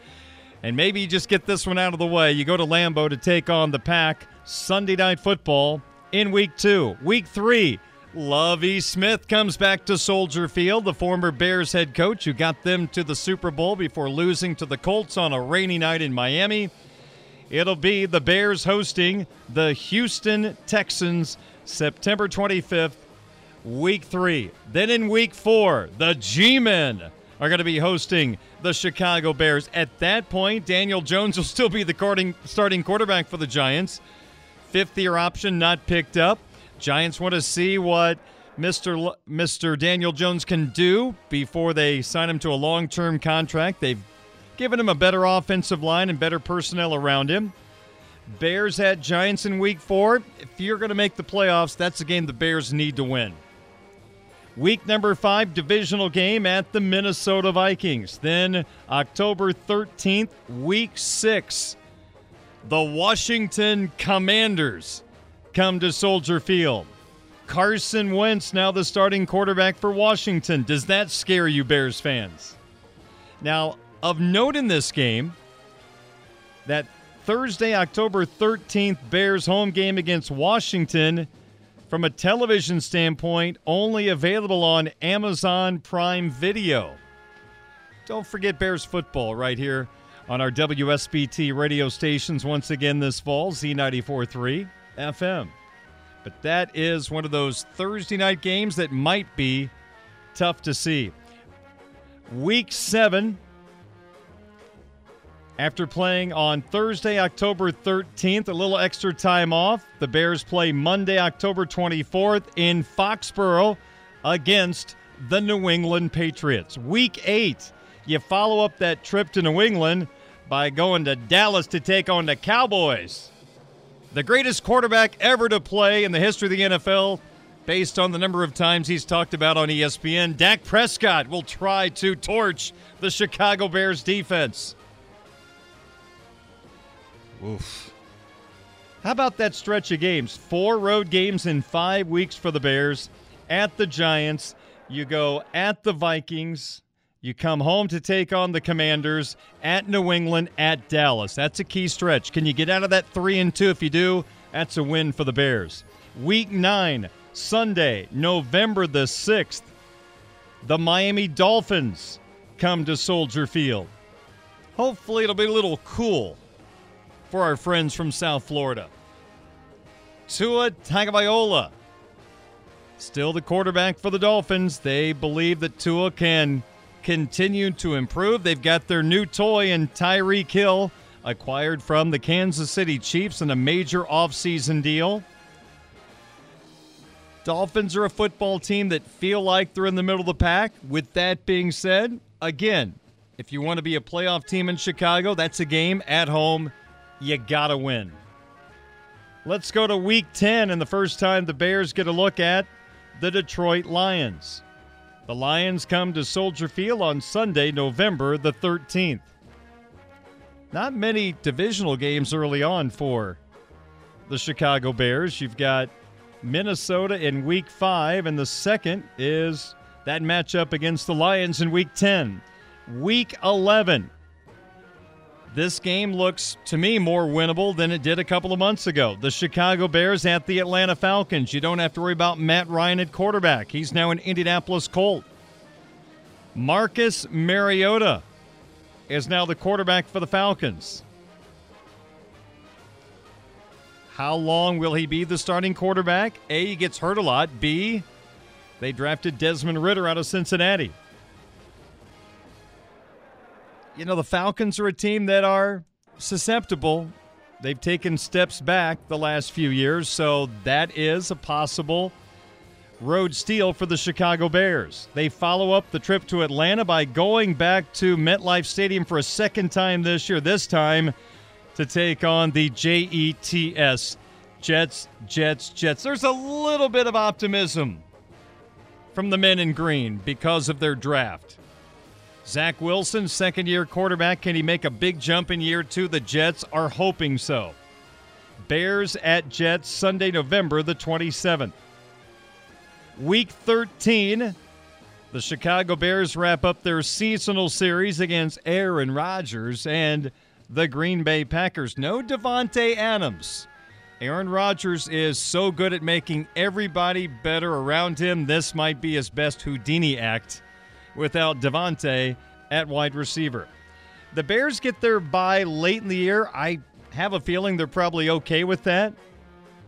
And maybe you just get this one out of the way. You go to Lambeau to take on the Pack Sunday Night Football in week two. Week three, Lovie Smith comes back to Soldier Field, the former Bears head coach who got them to the Super Bowl before losing to the Colts on a rainy night in Miami. It'll be the Bears hosting the Houston Texans September 25th, week three. Then in week four, the G Men are going to be hosting the Chicago Bears. At that point, Daniel Jones will still be the starting quarterback for the Giants. Fifth year option not picked up. Giants want to see what Mr. L- Mr. Daniel Jones can do before they sign him to a long term contract. They've given him a better offensive line and better personnel around him. Bears at Giants in week four. If you're going to make the playoffs, that's a game the Bears need to win. Week number five, divisional game at the Minnesota Vikings. Then October 13th, week six, the Washington Commanders come to Soldier Field. Carson Wentz, now the starting quarterback for Washington. Does that scare you, Bears fans? Now, of note in this game, that Thursday, October 13th, Bears home game against Washington from a television standpoint, only available on Amazon Prime Video. Don't forget Bears football right here on our WSBT radio stations once again this fall, Z94.3 FM. But that is one of those Thursday night games that might be tough to see. Week seven, after playing on Thursday, October 13th, a little extra time off, the Bears play Monday, October 24th in Foxborough against the New England Patriots. Week eight, you follow up that trip to New England by going to Dallas to take on the Cowboys. The greatest quarterback ever to play in the history of the NFL, based on the number of times he's talked about on ESPN, Dak Prescott will try to torch the Chicago Bears defense. Oof. How about that stretch of games? Four road games in five weeks for the Bears. At the Giants, you go at the Vikings. You come home to take on the Commanders at New England, at Dallas. That's a key stretch. Can you get out of that three and two? If you do, that's a win for the Bears. Week nine, Sunday, November the 6th, the Miami Dolphins come to Soldier Field. Hopefully, it'll be a little cool for our friends from South Florida. Tua Tagovailoa, still the quarterback for the Dolphins. They believe that Tua can continue to improve. They've got their new toy in Tyreek Hill, acquired from the Kansas City Chiefs in a major offseason deal. Dolphins are a football team that feel like they're in the middle of the pack. With that being said, again, if you want to be a playoff team in Chicago, that's a game at home you got to win. Let's go to week 10 and the first time the Bears get a look at the Detroit Lions. The Lions come to Soldier Field on Sunday, November the 13th. Not many divisional games early on for the Chicago Bears. You've got Minnesota in week 5 and the second is that matchup against the Lions in week 10. Week 11 this game looks to me more winnable than it did a couple of months ago. The Chicago Bears at the Atlanta Falcons. You don't have to worry about Matt Ryan at quarterback. He's now an Indianapolis Colt. Marcus Mariota is now the quarterback for the Falcons. How long will he be the starting quarterback? A, he gets hurt a lot. B, they drafted Desmond Ridder out of Cincinnati you know, the Falcons are a team that are susceptible. They've taken steps back the last few years, so that is a possible road steal for the Chicago Bears. They follow up the trip to Atlanta by going back to MetLife Stadium for a second time this year, this time to take on the JETS Jets, Jets, Jets. There's a little bit of optimism from the men in green because of their draft. Zach Wilson, second year quarterback. Can he make a big jump in year two? The Jets are hoping so. Bears at Jets, Sunday, November the 27th. Week 13, the Chicago Bears wrap up their seasonal series against Aaron Rodgers and the Green Bay Packers. No Davante Adams. Aaron Rodgers is so good at making everybody better around him. This might be his best Houdini act without Davante at wide receiver. The Bears get their bye late in the year. I have a feeling they're probably okay with that.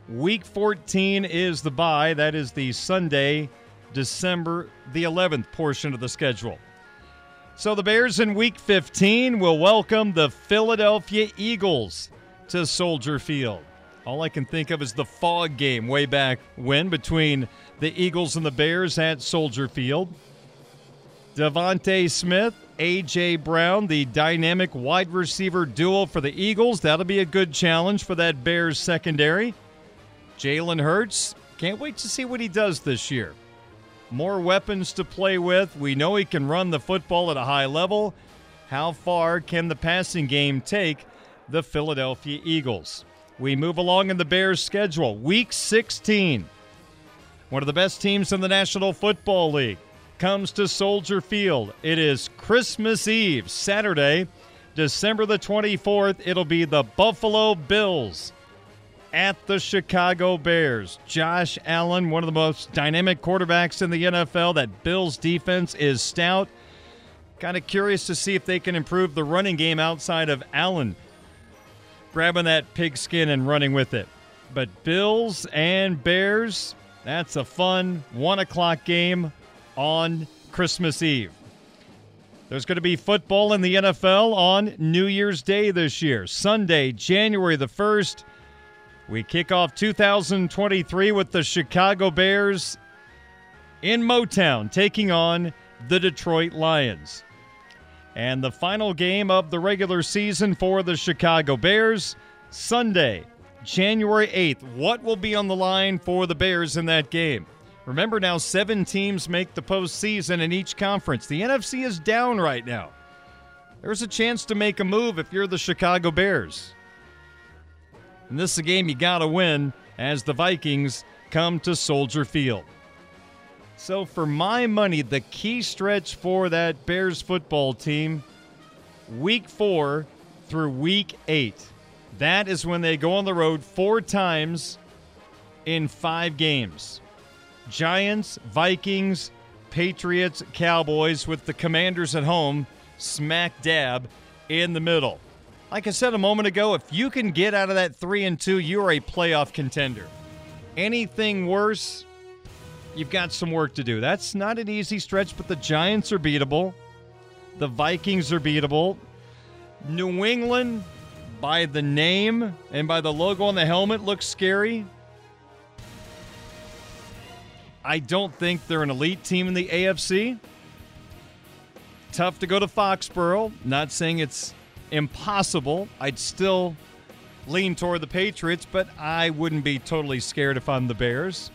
Week 14 is the bye. That is the Sunday, December the 11th portion of the schedule. So the Bears in week 15 will welcome the Philadelphia Eagles to Soldier Field. All I can think of is the fog game way back when between the Eagles and the Bears at Soldier Field. DeVonta Smith, A.J. Brown, the dynamic wide receiver duo for the Eagles. That'll be a good challenge for that Bears secondary. Jalen Hurts, can't wait to see what he does this year. More weapons to play with. We know he can run the football at a high level. How far can the passing game take the Philadelphia Eagles? We move along in the Bears' schedule. Week 16. One of the best teams in the National Football League comes to Soldier Field. It is Christmas Eve, Saturday, December the 24th. It'll be the Buffalo Bills at the Chicago Bears. Josh Allen, one of the most dynamic quarterbacks in the NFL. That Bills defense is stout. Kind of curious to see if they can improve the running game outside of Allen grabbing that pigskin and running with it. But Bills and Bears, that's a fun one o'clock game on Christmas Eve. There's going to be football in the NFL on New Year's Day this year. Sunday, January the 1st. We kick off 2023 with the Chicago Bears in Motown taking on the Detroit Lions. And the final game of the regular season for the Chicago Bears, Sunday, January 8th. What will be on the line for the Bears in that game? Remember now, seven teams make the postseason in each conference. The NFC is down right now. There's a chance to make a move if you're the Chicago Bears. And this is a game you got to win as the Vikings come to Soldier Field. So, for my money, the key stretch for that Bears football team, week four through week eight. That is when they go on the road four times in five games. Giants, Vikings, Patriots, Cowboys, with the Commanders at home, smack dab in the middle. Like I said a moment ago, if you can get out of that three and two, you are a playoff contender. Anything worse, you've got some work to do. That's not an easy stretch, but the Giants are beatable. The Vikings are beatable. New England, by the name and by the logo on the helmet, looks scary. I don't think they're an elite team in the AFC. Tough to go to Foxborough. Not saying it's impossible. I'd still lean toward the Patriots, but I wouldn't be totally scared if I'm the Bears.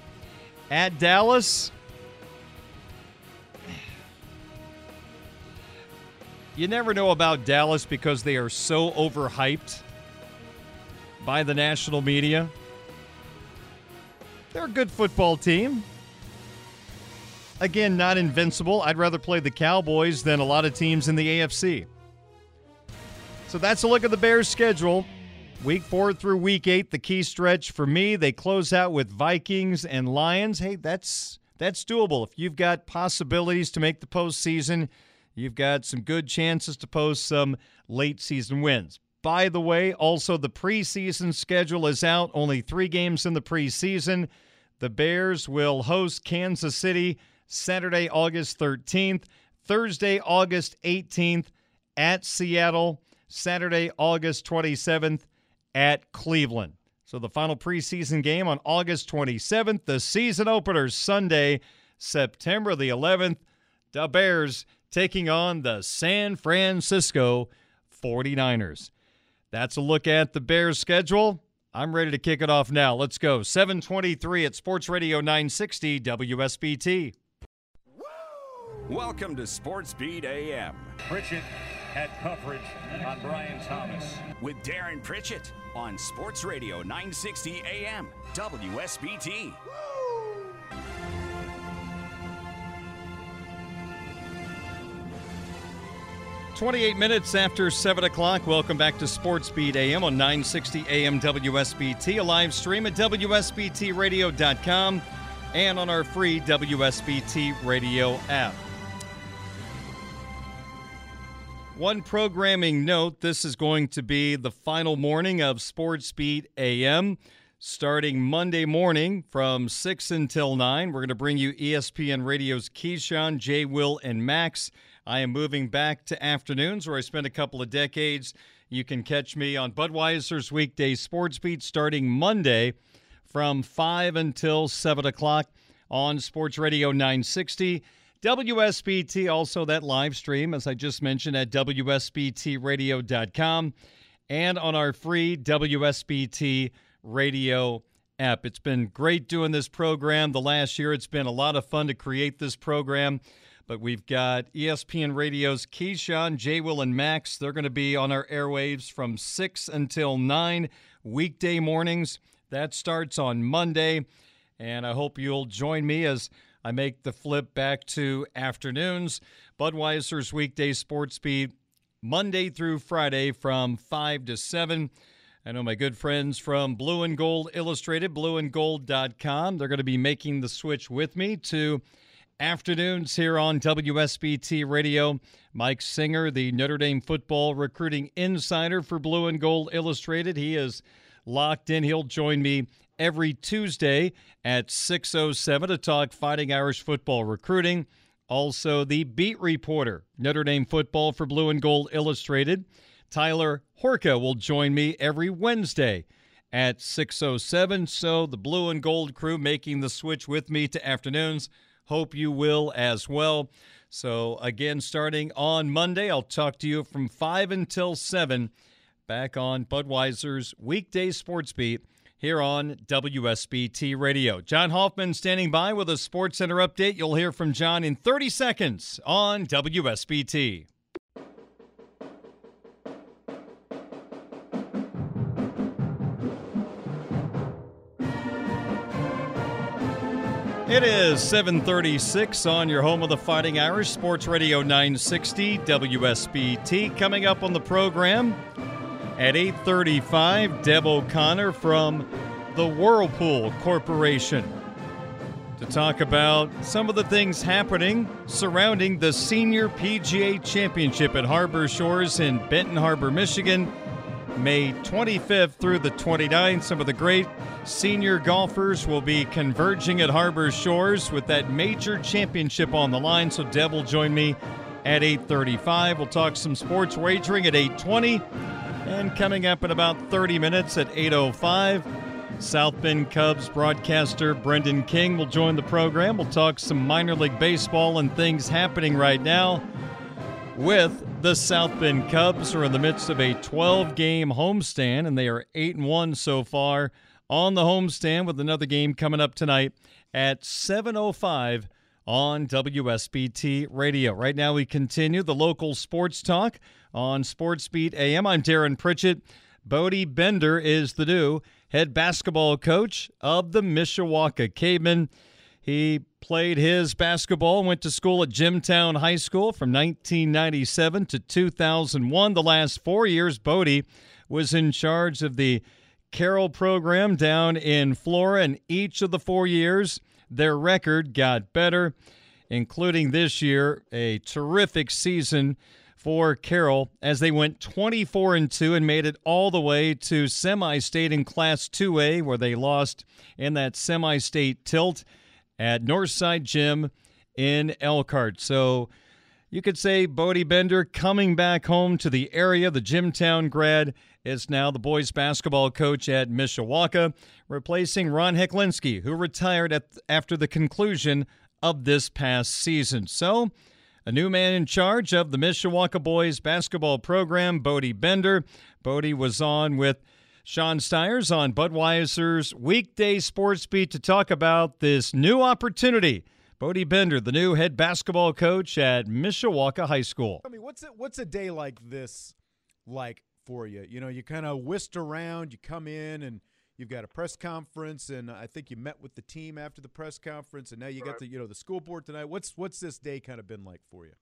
At Dallas, you never know about Dallas because they are so overhyped by the national media. They're a good football team. Again, not invincible. I'd rather play the Cowboys than a lot of teams in the AFC. So that's a look at the Bears' schedule. Week four through week eight, the key stretch for me. They close out with Vikings and Lions. Hey, that's that's doable. If you've got possibilities to make the postseason, you've got some good chances to post some late season wins. By the way, also the preseason schedule is out. Only three games in the preseason. The Bears will host Kansas City Saturday, August 13th, Thursday, August 18th at Seattle, Saturday, August 27th at Cleveland. So the final preseason game on August 27th, the season opener Sunday, September the 11th, the Bears taking on the San Francisco 49ers. That's a look at the Bears schedule. I'm ready to kick it off now. Let's go. 723 at Sports Radio 960 WSBT. Welcome to Sports Beat AM. Pritchett had coverage on Brian Thomas. With Darren Pritchett on Sports Radio 960 AM, WSBT. 28 minutes after 7 o'clock. Welcome back to Sports Beat AM on 960 AM WSBT, a live stream at WSBTRadio.com and on our free WSBT radio app. One programming note this is going to be the final morning of Sports Beat AM. Starting Monday morning from 6 until 9, we're going to bring you ESPN Radio's Keyshawn, J. Will, and Max. I am moving back to afternoons where I spent a couple of decades. You can catch me on Budweiser's weekday sports beat starting Monday from 5 until 7 o'clock on Sports Radio 960. WSBT, also that live stream, as I just mentioned, at WSBTRadio.com and on our free WSBT radio app. It's been great doing this program the last year. It's been a lot of fun to create this program. But we've got ESPN Radio's Keyshawn, J. Will, and Max. They're going to be on our airwaves from 6 until 9 weekday mornings. That starts on Monday. And I hope you'll join me as I make the flip back to afternoons. Budweiser's weekday sports beat Monday through Friday from 5 to 7. I know my good friends from Blue and Gold Illustrated, blueandgold.com. They're going to be making the switch with me to afternoons here on WSBT Radio. Mike Singer, the Notre Dame football recruiting insider for Blue and Gold Illustrated. He is locked in. He'll join me every Tuesday at 6:07 to talk Fighting Irish football recruiting. Also, the beat reporter, Notre Dame football for Blue and Gold Illustrated, Tyler Horka will join me every Wednesday at 6:07. So the Blue and Gold crew making the switch with me to afternoons. Hope you will as well. So, again, starting on Monday, I'll talk to you from 5 until 7 back on Budweiser's weekday sports beat here on WSBT Radio. John Hoffman standing by with a Sports Center update. You'll hear from John in 30 seconds on WSBT. It is 736 on your home of the Fighting Irish, Sports Radio 960 WSBT. Coming up on the program at 835, Deb O'Connor from the Whirlpool Corporation to talk about some of the things happening surrounding the Senior PGA Championship at Harbor Shores in Benton Harbor, Michigan. May 25th through the 29th. Some of the great senior golfers will be converging at Harbor Shores with that major championship on the line. So Deb will join me at 8:35. We'll talk some sports wagering at 8:20, and coming up in about 30 minutes at 8:05. South Bend Cubs broadcaster Brendan King will join the program. We'll talk some minor league baseball and things happening right now with the South Bend Cubs are in the midst of a 12 game homestand and they are 8 and 1 so far on the homestand with another game coming up tonight at 7:05 on WSBT Radio. Right now we continue the local sports talk on Sports Beat AM. I'm Darren Pritchett. Bodie Bender is the new head basketball coach of the Mishawaka Cavemen. He played his basketball, went to school at Jimtown High School from 1997 to 2001. The last four years, Bodie was in charge of the Carroll program down in Flora, and each of the four years, their record got better, including this year, a terrific season for Carroll as they went 24 and 2 and made it all the way to semi-state in Class 2A where they lost in that semi-state tilt at Northside Gym in Elkhart. So you could say Bodie Bender coming back home to the area. The Jimtown grad is now the boys basketball coach at Mishawaka, replacing Ron Heklinski, who retired at, after the conclusion of this past season. So a new man in charge of the Mishawaka boys basketball program, Bodie Bender. Bodie was on with Sean Stiers on Budweiser's weekday sports beat to talk about this new opportunity Bodie Bender, the new head basketball coach at Mishawaka High School. I mean, what's what's a day like this like for you? You know, you kind of whisked around, you come in and you've got a press conference and I think you met with the team after the press conference and now you Right. got the, you know, the school board tonight. What's what's this day kind of been like for you?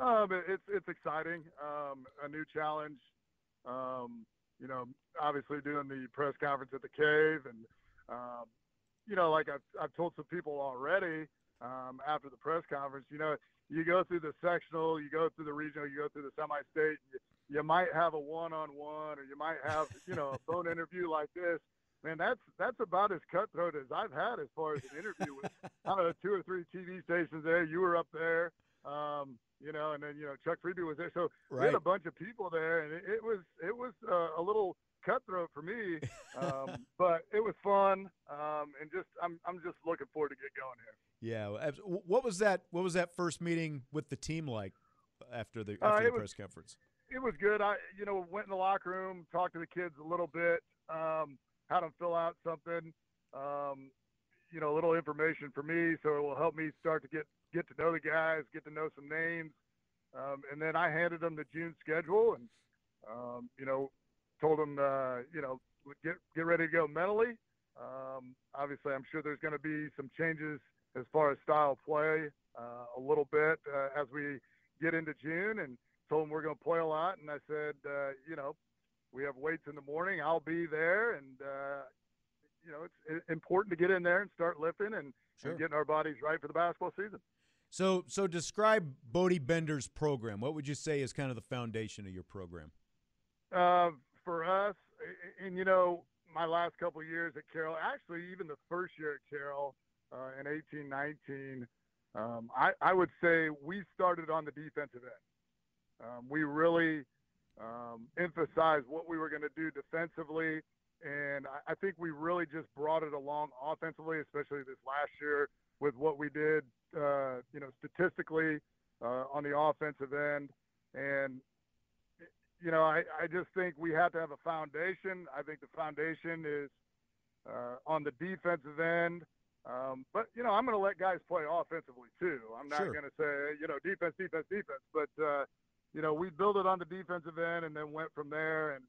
Um, it's it's exciting. Um, a new challenge. Um, you know, obviously doing the press conference at the cave, and um, you know, like I've I've told some people already um, after the press conference. You know, you go through the sectional, you go through the regional, you go through the semi-state. You, you might have a one-on-one, or you might have you know a phone interview like this. Man, that's that's about as cutthroat as I've had as far as an interview with I don't know two or three TV stations there. You were up there, um, you know, and then you know Chuck Freeby was there. So we had a bunch of people there, and it, it was it was uh, a little cutthroat for me, um, but it was fun, um, and just I'm I'm just looking forward to get going here. Yeah. well, abs- wh- What was that? What was that first meeting with the team like after the Uh, after the it was- press conference? It was good. I you know went in the locker room, talked to the kids a little bit, um, had them fill out something, um, you know, a little information for me, so it will help me start to get get to know the guys, get to know some names, um, and then I handed them the June schedule, and um, you know, told them uh, you know get get ready to go mentally. Um, obviously, I'm sure there's going to be some changes as far as style play uh, a little bit uh, as we get into June, and told him we're going to play a lot. And I said, uh, you know, we have weights in the morning. I'll be there, and uh, you know, it's important to get in there and start lifting and, Sure. and getting our bodies right for the basketball season. So so describe Bodie Bender's program. What would you say is kind of the foundation of your program? Uh, for us, a- and you know, my last couple of years at Carroll, actually even the first year at Carroll uh, in eighteen nineteen, um, I, I would say we started on the defensive end. Um, we really um, emphasized what we were going to do defensively, and I, I think we really just brought it along offensively, especially this last year with what we did, uh, you know, statistically uh, on the offensive end, and you know, I, I just think we have to have a foundation. I think the foundation is uh, on the defensive end. Um, but, you know, I'm going to let guys play offensively too. I'm not Sure. going to say, you know, defense, defense, defense. But, uh, you know, we built it on the defensive end and then went from there. And,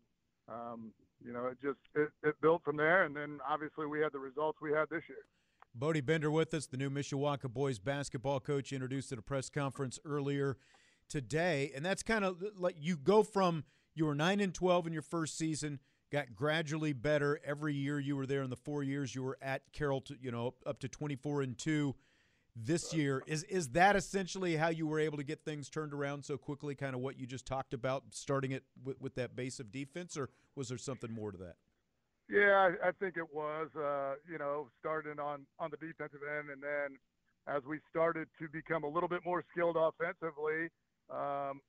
um, you know, it just it, it built from there. And then obviously we had the results we had this year. Bodie Bender with us, the new Mishawaka boys basketball coach, introduced at a press conference earlier today, and that's kind of like you go from you were nine and twelve in your first season, got gradually better every year you were there in the four years you were at Carroll, to, you know, up to twenty four and two. This year is is that essentially how you were able to get things turned around so quickly? Kind of what you just talked about, starting it with, with that base of defense, or was there something more to that? Yeah, I, I think it was. Uh, you know, starting on on the defensive end, and then as we started to become a little bit more skilled offensively, um,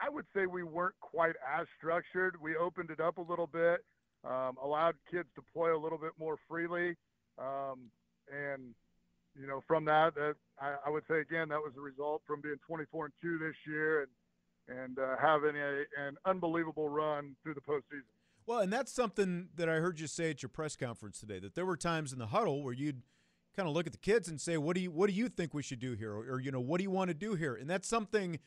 I would say we weren't quite as structured. We opened it up a little bit, um, allowed kids to play a little bit more freely, um, and you know, from that, that I, I would say again that was a result from being 24 and two this year and and uh, having a, an unbelievable run through the postseason. Well, and that's something that I heard you say at your press conference today. That there were times in the huddle where you'd kind of look at the kids and say, "What do you What do you think we should do here?" Or, or you know, "What do you want to do here?" And that's something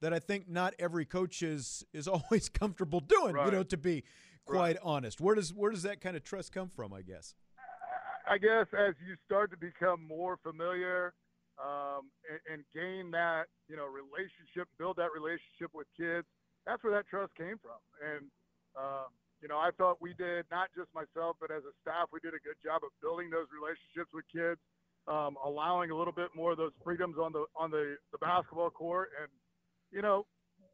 that I think not every coach is is always comfortable doing. You know, to be quite honest. Where does Where does that kind of trust come from? I guess. I guess as you start to become more familiar um, and, and gain that, you know, relationship, build that relationship with kids, that's where that trust came from. And, um, you know, I thought we did, not just myself, but as a staff, we did a good job of building those relationships with kids, um, allowing a little bit more of those freedoms on the on the, the basketball court. And, you know,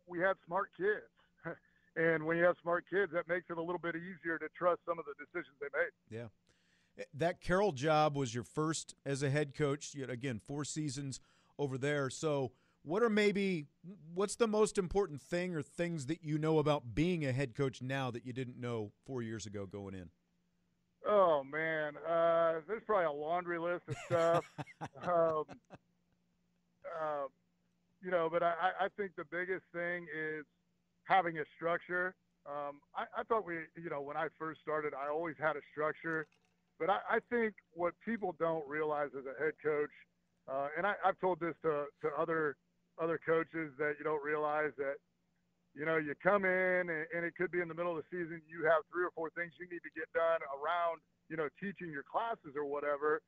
we had smart kids. and when you have smart kids, that makes it a little bit easier to trust some of the decisions they made. Yeah. That Carroll job was your first as a head coach. Yet again, four seasons over there. So, what are maybe what's the most important thing or things that you know about being a head coach now that you didn't know four years ago going in? Oh man, uh, there's probably a laundry list of stuff. um, uh, you know, but I, I I think the biggest thing is having a structure. Um, I, I thought we, you know, when I first started, I always had a structure, but I, I think what people don't realize as a head coach, Uh, and I, I've told this to, to other other coaches that you don't realize that you know you come in and, and it could be in the middle of the season. You have three or four things you need to get done around you know teaching your classes or whatever,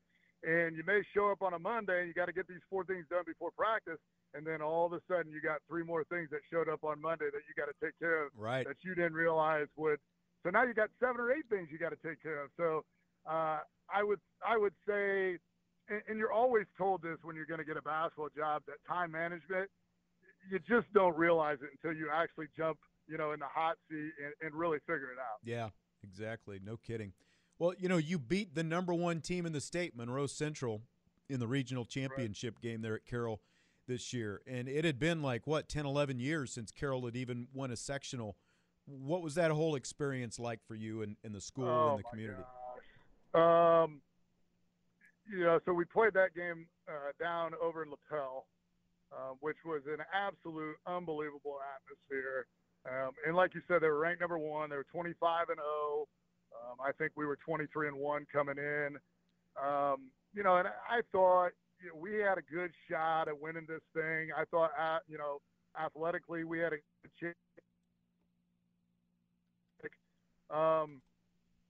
and you may show up on a Monday and you got to get these four things done before practice. And then all of a sudden, you got three more things that showed up on Monday that you got to take care of Right. that you didn't realize would. So now you got seven or eight things you got to take care of. So uh, I would I would say, and, and you're always told this when you're going to get a basketball job that time management, you just don't realize it until you actually jump, you know, in the hot seat and, and really figure it out. Yeah, exactly. No kidding. Well, you know, you beat the number one team in the state, Monroe Central, in the regional championship game there at Carroll this year. And it had been like, what, 10, 11 years since Carroll had even won a sectional. What was that whole experience like for you and, and the school Oh, and the community? Um, know, so we played that game uh, down over in Lapel, uh, which was an absolute unbelievable atmosphere. Um, and like you said, they were ranked number one. They were 25 and 0. Um, I think we were 23 and one coming in. Um, you know, and I thought you know, we had a good shot at winning this thing. I thought, uh, you know, athletically we had a chance. Um,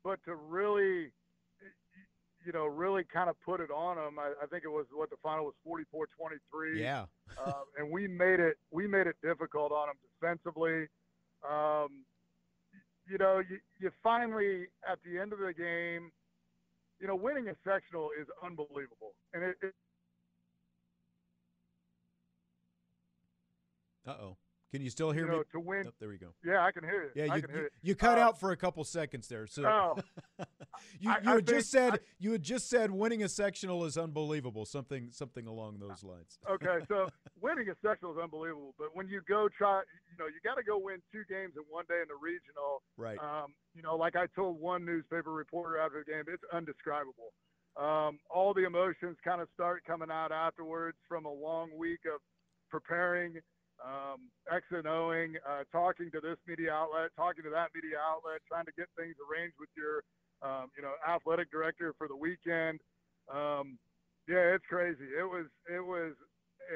but to really, you know, really kind of put it on them, I, I think it was what the final was 44-23. Yeah. uh, and we made it we made it difficult on them defensively. Um, you know, you, you finally at the end of the game, you know, winning a sectional is unbelievable, and it, it Uh oh. Can you still hear you know me? to win. Oh, there we go. Yeah, I can hear you. Yeah, I you, can you, hear you. you cut Uh, out for a couple seconds there. So Oh. you, I- you I had just said you had just said winning a sectional is unbelievable. Something something along those lines. okay, so winning a sectional is unbelievable, but when you go try, you know, you got to go win two games in one day in the regional. Right. Um, you know, like I told one newspaper reporter after the game, it's undescribable. Um, all the emotions kind of start coming out afterwards from a long week of preparing, um, X and Oing, uh, talking to this media outlet, talking to that media outlet, trying to get things arranged with your, um, you know, athletic director for the weekend. Um, yeah, it's crazy. It was it was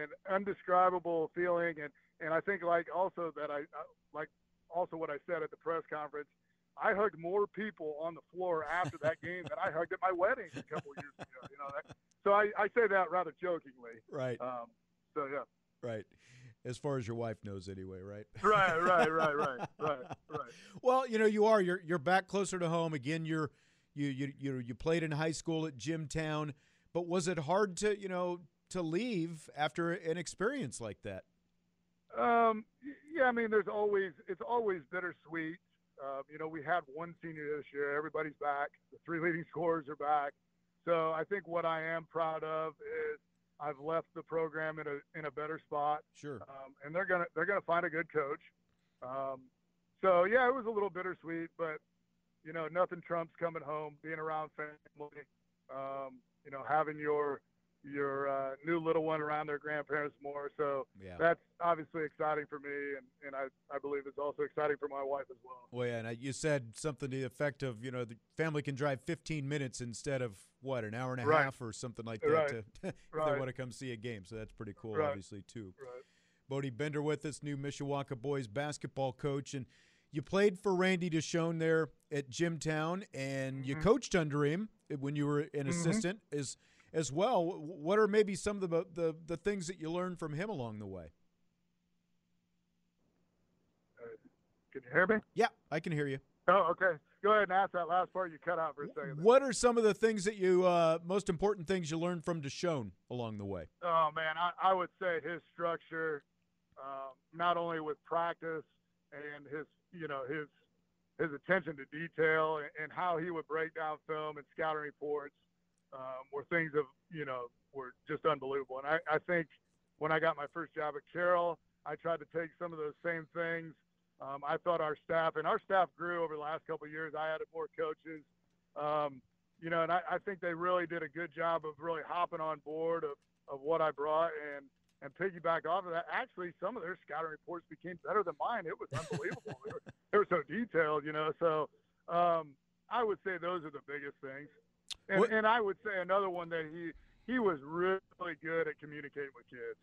an undescribable feeling, and and I think like also that I I- like also what I said at the press conference. I hugged more people on the floor after that game than I hugged at my wedding a couple of years ago. You know, that, so I, I say that rather jokingly. Right. Um, so yeah. Right. As far as your wife knows, anyway, right? Right, right, right, right, right, right. Well, you know, you are. You're you're back closer to home again. You're you you you you played in high school at Jimtown, but was it hard to you know to leave after an experience like that? Um, yeah, I mean, there's always it's always bittersweet. Uh, you know, we had one senior this year. Everybody's back. The three leading scorers are back. So I think what I am proud of is I've left the program in a in a better spot. Sure. Um, and they're gonna they're gonna find a good coach. Um, so yeah, it was a little bittersweet, but you know, nothing trumps coming home, being around family. Um, you know, having your your uh, new little one around their grandparents more. So Yeah. that's obviously exciting for me, and, and I, I believe it's also exciting for my wife as well. Well, yeah, and I- you said something to the effect of, you know, the family can drive 15 minutes instead of what an hour and a Right. half or something like that Right. to if they want to come see a game. So that's pretty cool, Right. obviously too. Right. Bodie Bender with us, new Mishawaka boys basketball coach, and you played for Randy DeShone there at Jimtown, and you Mhm. coached under him when you were an Mhm. assistant as as well. What are maybe some of the the, the things that you learned from him along the way? Can you hear me? Yeah, I can hear you. Oh, okay. Go ahead and ask that last part. You cut out for a second. What are some of the things that you uh, most important things you learned from DeShone along the way? Oh man, I, I would say his structure, um, not only with practice and his, you know, his his attention to detail and, and how he would break down film and scouting reports, um, were things of, you know, were just unbelievable. And I, I think when I got my first job at Carroll, I tried to take some of those same things. Um, I thought our staff and our staff grew over the last couple of years. I added more coaches. Um, you know, and I, I think they really did a good job of really hopping on board of, of what I brought and and piggyback off of that. Actually, some of their scouting reports became better than mine. It was unbelievable. they, were, they were so detailed, you know. So um, I would say those are the biggest things. And, What- and I would say another one that he he was really good at communicating with kids.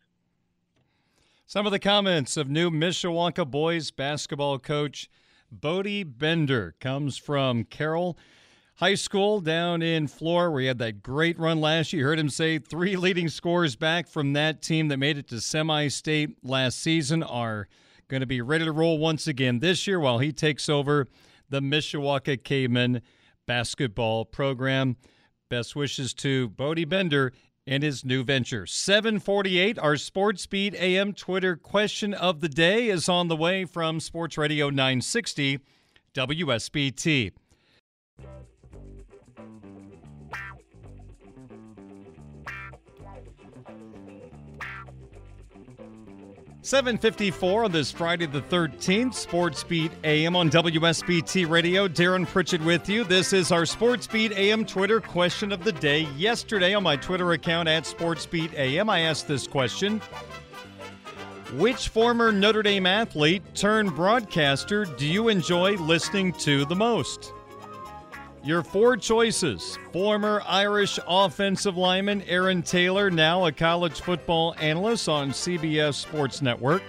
Some of the comments of new Mishawaka boys basketball coach Bodie Bender comes from Carroll High School down in Flora, where he had that great run last year. You heard him say three leading scores back from that team that made it to semi state last season are going to be ready to roll once again this year while he takes over the Mishawaka Cavemen basketball program. Best wishes to Bodie Bender and his new venture. 748, our Sports Beat AM Twitter question of the day is on the way from Sports Radio 960 WSBT. 754 on this Friday the 13th, Sports Beat AM on WSBT Radio. Darren Pritchett with you. This is our Sports Beat AM Twitter question of the day. Yesterday on my Twitter account at Sports Beat AM, I asked this question. Which former Notre Dame athlete turned broadcaster do you enjoy listening to the most? Your four choices former Irish offensive lineman Aaron Taylor, now a college football analyst on CBS Sports Network.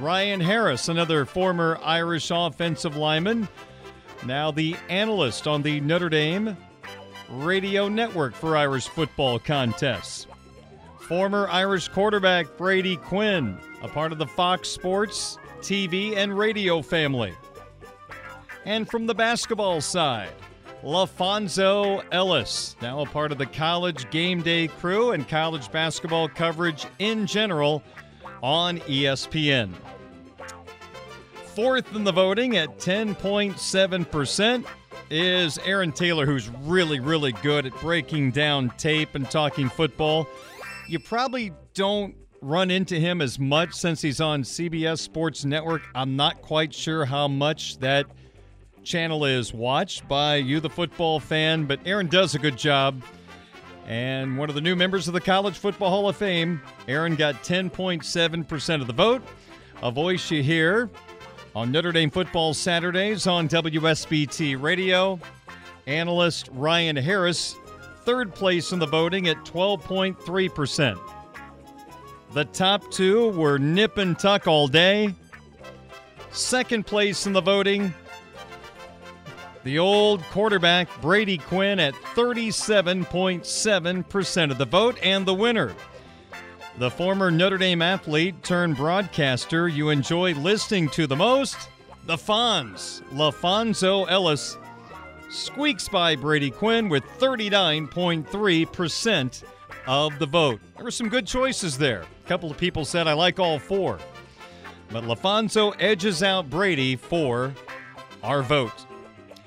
Ryan Harris, another former Irish offensive lineman, now the analyst on the Notre Dame radio network for Irish football contests. Former Irish quarterback Brady Quinn, a part of the Fox Sports TV and radio family. And from the basketball side, LaPhonso Ellis, now a part of the college game day crew and college basketball coverage in general on ESPN. Fourth in the voting at 10.7% is Aaron Taylor, who's really, really good at breaking down tape and talking football. You probably don't run into him as much since he's on CBS Sports Network. I'm not quite sure how much that channel is watched by you, the football fan, but Aaron does a good job. And one of the new members of the College Football Hall of Fame, Aaron got 10.7% of the vote. A voice you hear on Notre Dame Football Saturdays on WSBT Radio. Analyst Ryan Harris, third place in the voting at 12.3%. The top two were nip and tuck all day. Second place in the voting, the old quarterback Brady Quinn at 37.7% of the vote, and the winner, the former Notre Dame athlete turned broadcaster you enjoy listening to the most, the Fonz, LaPhonso Ellis, squeaks by Brady Quinn with 39.3% of the vote. There were some good choices there. A couple of people said, I like all four. But LaPhonso edges out Brady for our vote.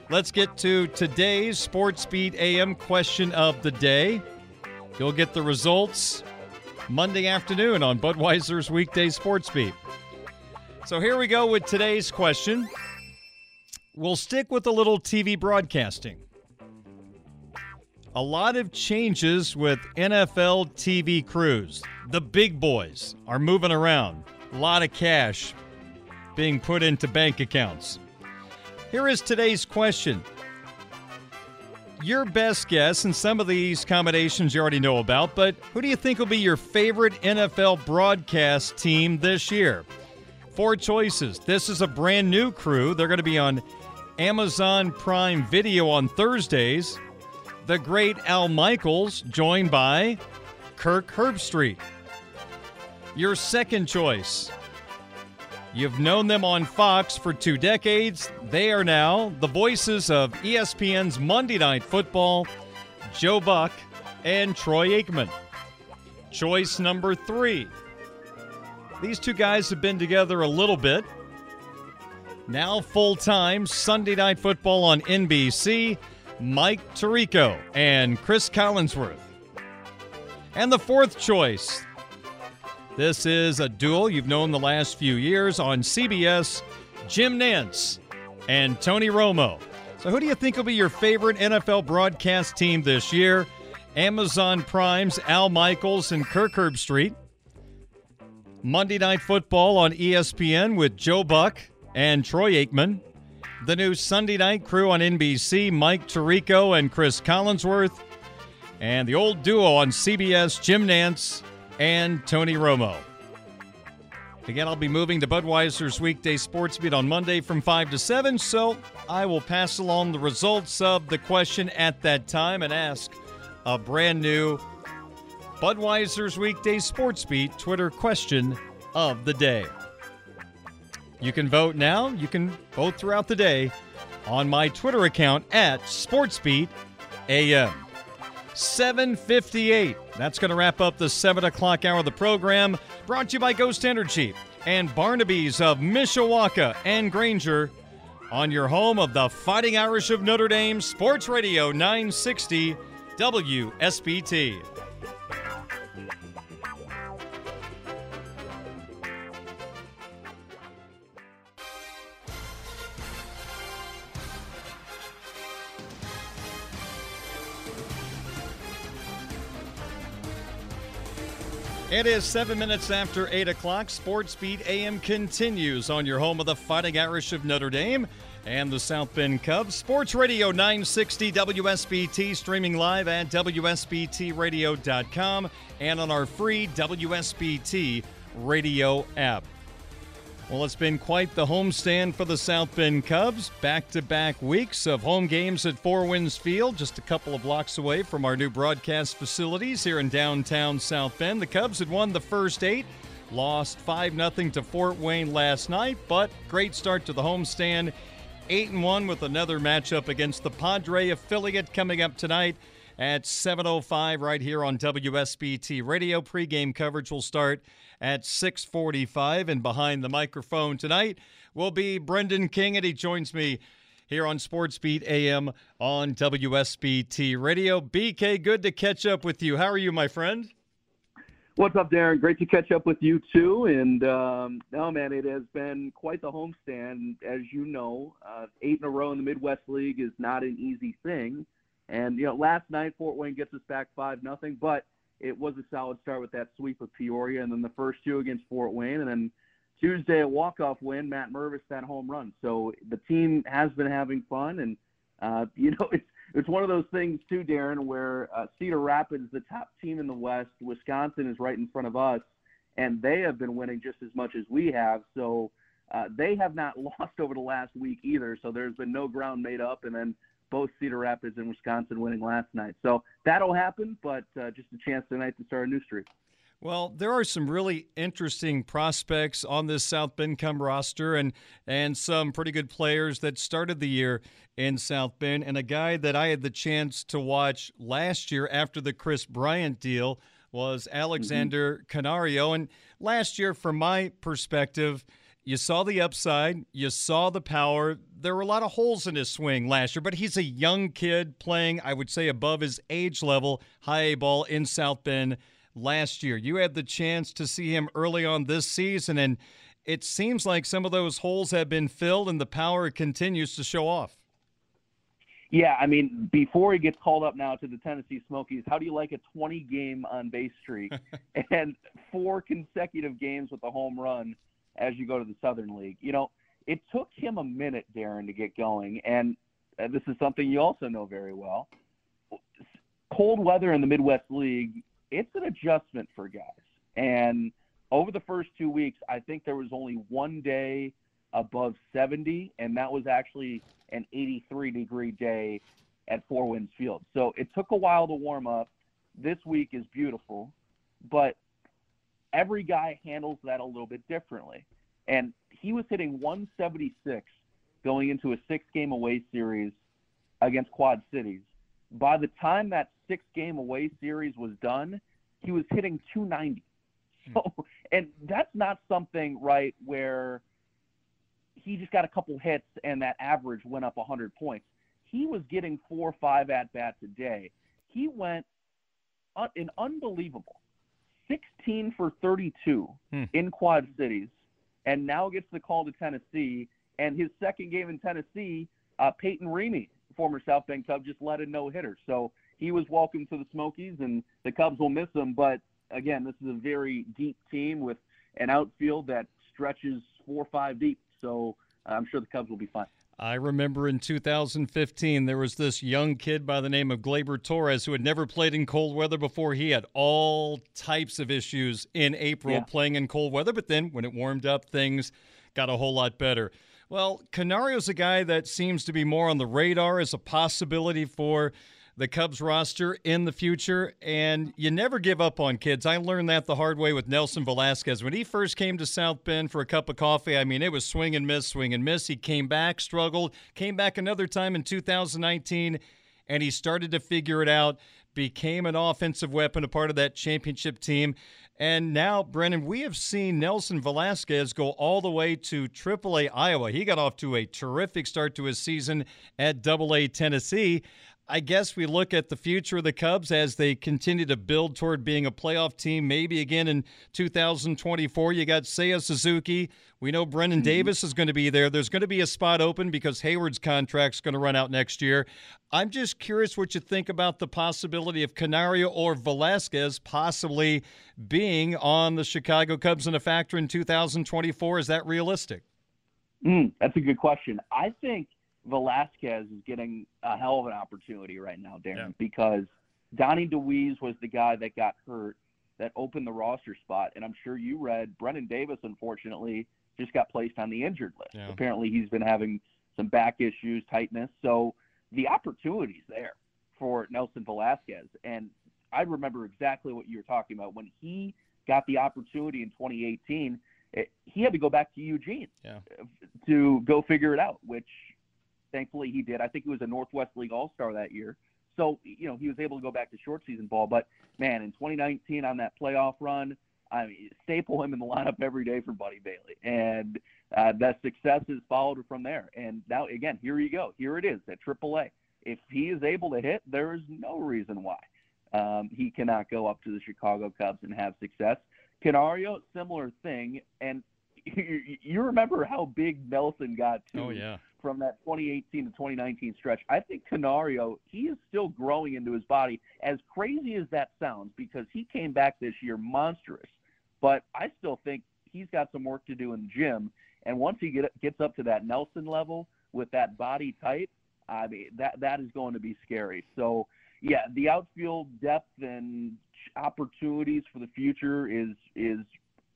Let's get to today's Sports Beat AM question of the day. You'll get the results Monday afternoon on Budweiser's weekday Sports Beat. So here we go with today's question. We'll stick with a little TV broadcasting. A lot of changes with NFL TV crews. The big boys are moving around. A lot of cash being put into bank accounts. Here is today's question. Your best guess, and some of these combinations you already know about, but who do you think will be your favorite NFL broadcast team this year? Four choices. This is a brand new crew. They're going to be on Amazon Prime Video on Thursdays. The great Al Michaels, joined by Kirk Herbstreit. Your second choice. You've known them on Fox for two decades. They are now the voices of ESPN's Monday Night Football, Joe Buck and Troy Aikman. Choice number three. These two guys have been together a little bit. Now full time Sunday Night Football on NBC, Mike Tirico and Cris Collinsworth. And the fourth choice, this is a duel you've known the last few years on CBS Jim Nantz and Tony Romo. So, who do you think will be your favorite NFL broadcast team this year? Amazon Prime's Al Michaels and Kirk Herbstreit. Monday Night Football on ESPN with Joe Buck and Troy Aikman. The new Sunday Night crew on NBC, Mike Tirico and Cris Collinsworth. and the old duo on CBS, Jim Nantz and Tony Romo. Again, I'll be moving to Budweiser's weekday sports beat on Monday from 5 to 7, so I will pass along the results of the question at that time and ask a brand new Budweiser's weekday sports beat Twitter question of the day. You can vote now, you can vote throughout the day on my Twitter account at SportsBeatAM. 758. That's going to wrap up the 7 o'clock hour of the program. Brought to you by Ghost Energy and Barnaby's of Mishawaka and Granger on your home of the Fighting Irish of Notre Dame Sports Radio 960 WSBT. It is seven minutes after 8 o'clock. Sports Beat AM continues on your home of the Fighting Irish of Notre Dame and the South Bend Cubs. Sports Radio 960 WSBT, streaming live at WSBTRadio.com and on our free WSBT radio app. Well, it's been quite the homestand for the South Bend Cubs. Back to back weeks of home games at Four Winds Field, just a couple of blocks away from our new broadcast facilities here in downtown South Bend. The Cubs had won the first eight, lost 5 0 to Fort Wayne last night, but great start to the homestand. 8 and 1 with another matchup against the Padre affiliate coming up tonight at 7:05 right here on WSBT Radio. Pre-game coverage will start at 6:45 and behind the microphone tonight will be Brendan King and he joins me here on Sports Beat AM on WSBT Radio. BK, good to catch up with you. How are you, my friend? What's up, Darren? Great to catch up with you too. And um, no, man, it has been quite the homestand. As you know, uh, eight in a row in the Midwest League is not an easy thing. And you know, last night Fort Wayne gets us back five nothing, but it was a solid start with that sweep of Peoria, and then the first two against Fort Wayne, and then Tuesday a walk-off win. Matt Mervis that home run. So the team has been having fun, and uh, you know it's it's one of those things too, Darren, where uh, Cedar Rapids, the top team in the West, Wisconsin is right in front of us, and they have been winning just as much as we have. So. Uh, they have not lost over the last week either, so there's been no ground made up. And then both Cedar Rapids and Wisconsin winning last night. So that'll happen, but uh, just a chance tonight to start a new streak. Well, there are some really interesting prospects on this South Bend come roster and and some pretty good players that started the year in South Bend and a guy that I had the chance to watch last year after the Kris Bryant deal was Alexander mm-hmm. Canario and last year from my perspective you saw the upside, you saw the power. There were a lot of holes in his swing last year, but he's a young kid playing, I would say, above his age level, high A ball in South Bend last year. You had the chance to see him early on this season, and it seems like some of those holes have been filled and the power continues to show off. Yeah, I mean, before he gets called up now to the Tennessee Smokies, how do you like a 20 game on base streak and four consecutive games with a home run? As you go to the Southern League. You know, it took him a minute, Darren, to get going, and uh, this is something you also know very well. Cold weather in the Midwest League, it's an adjustment for guys. And over the first two weeks, I think there was only one day above 70, and that was actually an 83 degree day at Four Winds Field. So it took a while to warm up. This week is beautiful, but every guy handles that a little bit differently. And he was hitting 176 going into a six game away series against Quad Cities. By the time that six game away series was done, he was hitting 290. Hmm. So, and that's not something, right, where he just got a couple hits and that average went up 100 points. He was getting four or five at bats a day. He went an unbelievable 16 for 32 hmm. in Quad Cities, and now gets the call to Tennessee. And his second game in Tennessee, uh, Peyton Reaney, former South Bend Cub, just led a no hitter. So he was welcome to the Smokies, and the Cubs will miss him. But again, this is a very deep team with an outfield that stretches four or five deep. So I'm sure the Cubs will be fine. I remember in 2015, there was this young kid by the name of Gleyber Torres who had never played in cold weather before. He had all types of issues in April Yeah. playing in cold weather, but then when it warmed up, things got a whole lot better. Well, Canario's a guy that seems to be more on the radar as a possibility for the Cubs roster in the future, and you never give up on kids. I learned that the hard way with Nelson Velázquez. When he first came to South Bend for a cup of coffee, I mean, it was swing and miss, swing and miss. He came back, struggled, came back another time in 2019, and he started to figure it out, became an offensive weapon, a part of that championship team. And now, Brennan, we have seen Nelson Velázquez go all the way to AAA Iowa. He got off to a terrific start to his season at AA Tennessee. I guess we look at the future of the Cubs as they continue to build toward being a playoff team, maybe again in 2024. You got Seiya Suzuki. We know Brennen Davis is going to be there. There's going to be a spot open because Heyward's contract's going to run out next year. I'm just curious what you think about the possibility of Canario or Velázquez possibly being on the Chicago Cubs in a factor in 2024. Is that realistic? Mm, that's a good question. I think Velázquez is getting a hell of an opportunity right now, Darren, because Donnie Dewees was the guy that got hurt that opened the roster spot. And I'm sure you read Brennen Davis, unfortunately, just got placed on the injured list. Yeah. Apparently, he's been having some back issues, tightness. So the opportunity's there for Nelson Velázquez. And I remember exactly what you were talking about. When he got the opportunity in 2018, it, he had to go back to Eugene Yeah. to go figure it out, which thankfully he did. I think he was a Northwest League All Star that year. So, you know, he was able to go back to short season ball. But, man, in 2019 on that playoff run, I mean, staple him in the lineup every day for Buddy Bailey. And uh, that success has followed from there. And now, again, here you go. Here it is at AAA. If he is able to hit, there is no reason why um, he cannot go up to the Chicago Cubs and have success. Canario, similar thing. And you, you remember how big Nelson got to Oh, yeah. From that 2018 to 2019 stretch. I think Canario, he is still growing into his body. As crazy as that sounds, because he came back this year monstrous, but I still think he's got some work to do in the gym. And once he get, gets up to that Nelson level with that body type, I mean that that is going to be scary. So yeah, the outfield depth and opportunities for the future is is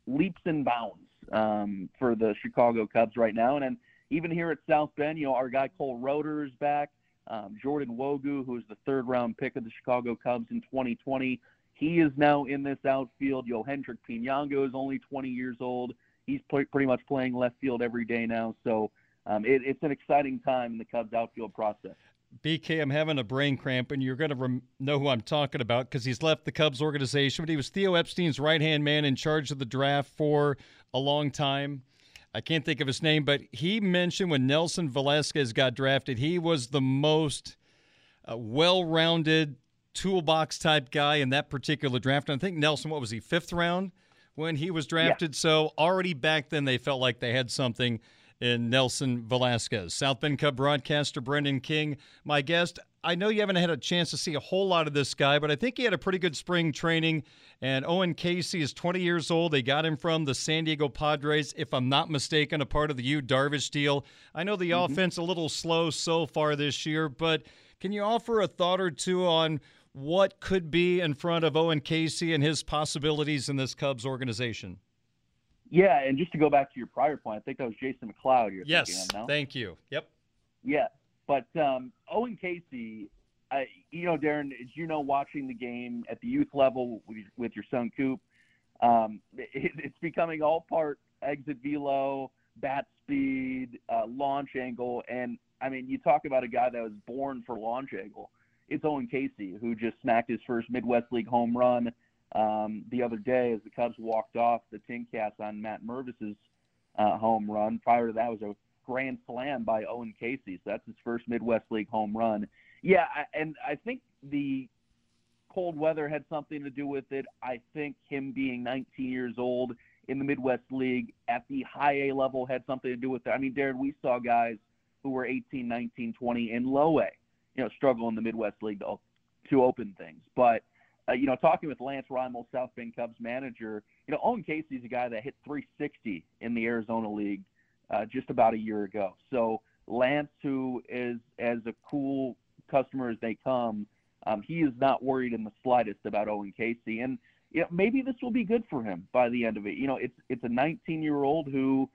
leaps and bounds um, for the Chicago Cubs right now. And then even here at South Bend, you know, our guy Cole Roeder is back. Um, Jordan Nwogu, who was the third round pick of the Chicago Cubs in 2020, he is now in this outfield. Yohendrick Pinango is only 20 years old. He's pretty much playing left field every day now. So um, it, it's an exciting time in the Cubs outfield process. BK, I'm having a brain cramp, and you're going to rem- know who I'm talking about because he's left the Cubs organization, but he was Theo Epstein's right hand man in charge of the draft for a long time. I can't think of his name, but he mentioned when Nelson Velázquez got drafted, he was the most uh, well rounded toolbox type guy in that particular draft. And I think Nelson, what was he, fifth round when he was drafted? So already back then, they felt like they had something in Nelson Velázquez. South Bend Cub broadcaster Brendan King, my guest. I know you haven't had a chance to see a whole lot of this guy, but I think he had a pretty good spring training. And Owen Caissie is 20 years old. They got him from the San Diego Padres, if I'm not mistaken, a part of the Yu Darvish deal. I know the Mm-hmm. offense a little slow so far this year, but can you offer a thought or two on what could be in front of Owen Caissie and his possibilities in this Cubs organization? Yeah, and just to go back to your prior point, I think that was Jason McLeod you're thinking of now. thank you. Yep. Yeah, but um, Owen Caissie, I, you know, Darren, as you know, watching the game at the youth level with, with your son Coop, um, it, it's becoming all part exit velo, bat speed, uh, launch angle, and I mean, you talk about a guy that was born for launch angle. It's Owen Caissie who just smacked his first Midwest League home run um, the other day as the Cubs walked off the TinCaps on Matt Mervis's uh, home run. Prior to that was a grand slam by Owen Caissie. So that's his first Midwest League home run. Yeah, I- and I think the cold weather had something to do with it. I think him being 19 years old in the Midwest League at the high A level had something to do with it. I mean, Darren, we saw guys who were 18, 19, 20 in low A, you know, struggle in the Midwest League to, to open things. But uh, you know, talking with Lance Rymel, South Bend Cubs manager, you know, Owen Caissie's a guy that hit 360 in the Arizona League uh, just about a year ago. So Lance, who is as a cool customer as they come, um, he is not worried in the slightest about Owen Caissie, and you know, maybe this will be good for him by the end of it. You know, it's it's a 19 year old who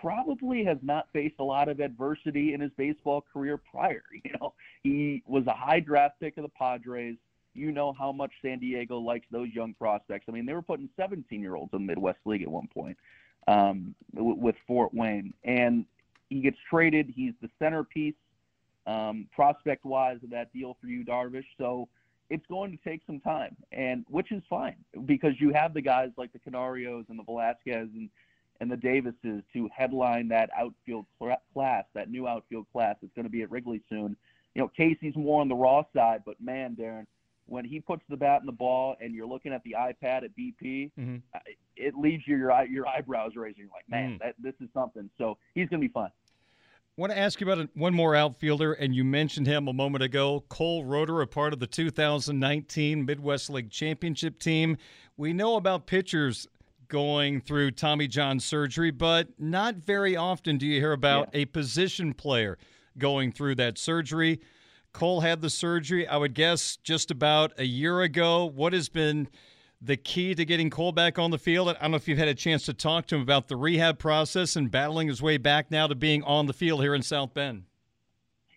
probably has not faced a lot of adversity in his baseball career prior. You know, he was a high draft pick of the Padres. You know how much San Diego likes those young prospects. I mean, they were putting 17 year olds in the Midwest League at one point um, with Fort Wayne, and he gets traded. He's the centerpiece um, prospect wise of that deal for Yu, Darvish. So it's going to take some time, and which is fine because you have the guys like the Canarios and the Velázquez and and the Davises to headline that outfield class, that new outfield class that's going to be at Wrigley soon. You know, Caissie's more on the raw side, but man, Darren, when he puts the bat in the ball and you're looking at the iPad at BP, mm-hmm. it leaves you your your eyebrows raising. You're like, man, mm. that this is something. So he's going to be fun. I want to ask you about one more outfielder, and you mentioned him a moment ago. Cole Roeder, a part of the 2019 Midwest League Championship team. We know about pitchers going through Tommy John surgery, but not very often do you hear about yeah. a position player going through that surgery. Cole had the surgery, I would guess, just about a year ago. What has been the key to getting Cole back on the field? I don't know if you've had a chance to talk to him about the rehab process and battling his way back now to being on the field here in South Bend.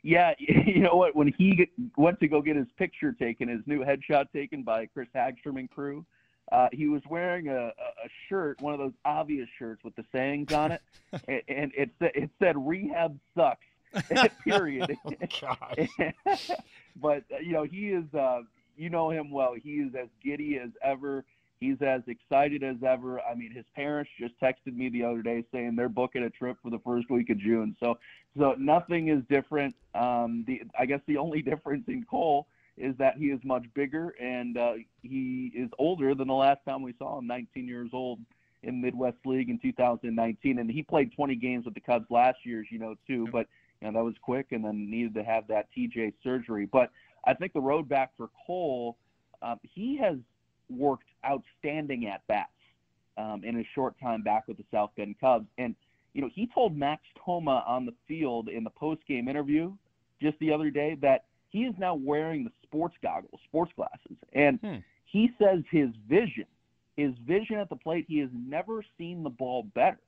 Yeah, you know what? When he went to go get his picture taken, his new headshot taken by Chris Hagstrom and crew, uh, he was wearing a, a shirt, one of those obvious shirts with the sayings on it, and it, it said "Rehab sucks." period. oh, but uh, you know, he is. Uh, you know him well. He is as giddy as ever. He's as excited as ever. I mean, his parents just texted me the other day saying they're booking a trip for the first week of June. So, so nothing is different. Um, the I guess the only difference in Cole is that he is much bigger and uh, he is older than the last time we saw him, 19 years old in Midwest League in 2019, and he played 20 games with the Cubs last year, as you know too. But you know that was quick, and then needed to have that TJ surgery. But I think the road back for Cole, um, he has worked outstanding at bats um, in his short time back with the South Bend Cubs. And, you know, he told Max Toma on the field in the post game interview just the other day that he is now wearing the sports goggles, sports glasses. And hmm. he says his vision, his vision at the plate, he has never seen the ball better.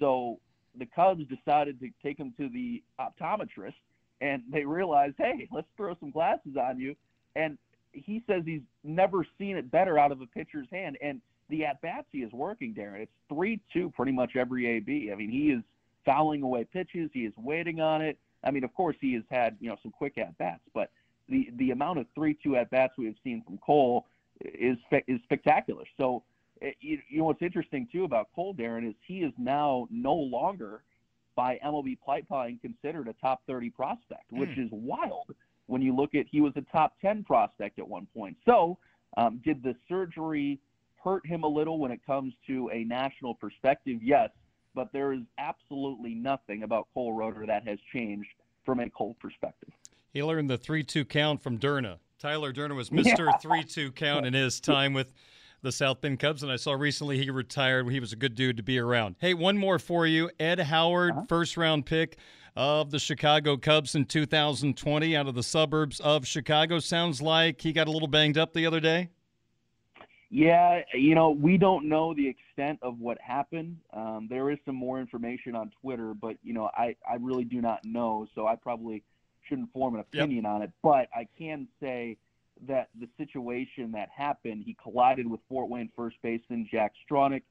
So the Cubs decided to take him to the optometrist and they realized, hey, let's throw some glasses on you. And he says he's never seen it better out of a pitcher's hand. And the at bats he is working, Darren. It's three two pretty much every AB. I mean, he is fouling away pitches. He is waiting on it. I mean, of course, he has had you know some quick at bats, but the the amount of three two at bats we have seen from Cole is is spectacular. So. Eh, you, you know what's interesting too about Cole Darren is he is now no longer by MLB Pipeline considered a top 30 prospect, which mm. is wild when you look at he was a top 10 prospect at one point. So, um, did the surgery hurt him a little when it comes to a national perspective? Yes, but there is absolutely nothing about Cole Roeder that has changed from a Cole perspective. He learned the 3 2 count from Durna. Tyler Durna was Mr. 3 2 count in his time with the South Bend Cubs, and I saw recently he retired. He was a good dude to be around. Hey, one more for you. Ed Howard, uh-huh. first round pick of the Chicago Cubs in 2020 out of the suburbs of Chicago. Sounds like he got a little banged up the other day. Yeah, you know, we don't know the extent of what happened. Um, there is some more information on Twitter, but, you know, I, I really do not know, so I probably shouldn't form an opinion yep. on it. But I can say – that the situation that happened, he collided with Fort Wayne first baseman Jack Stronach,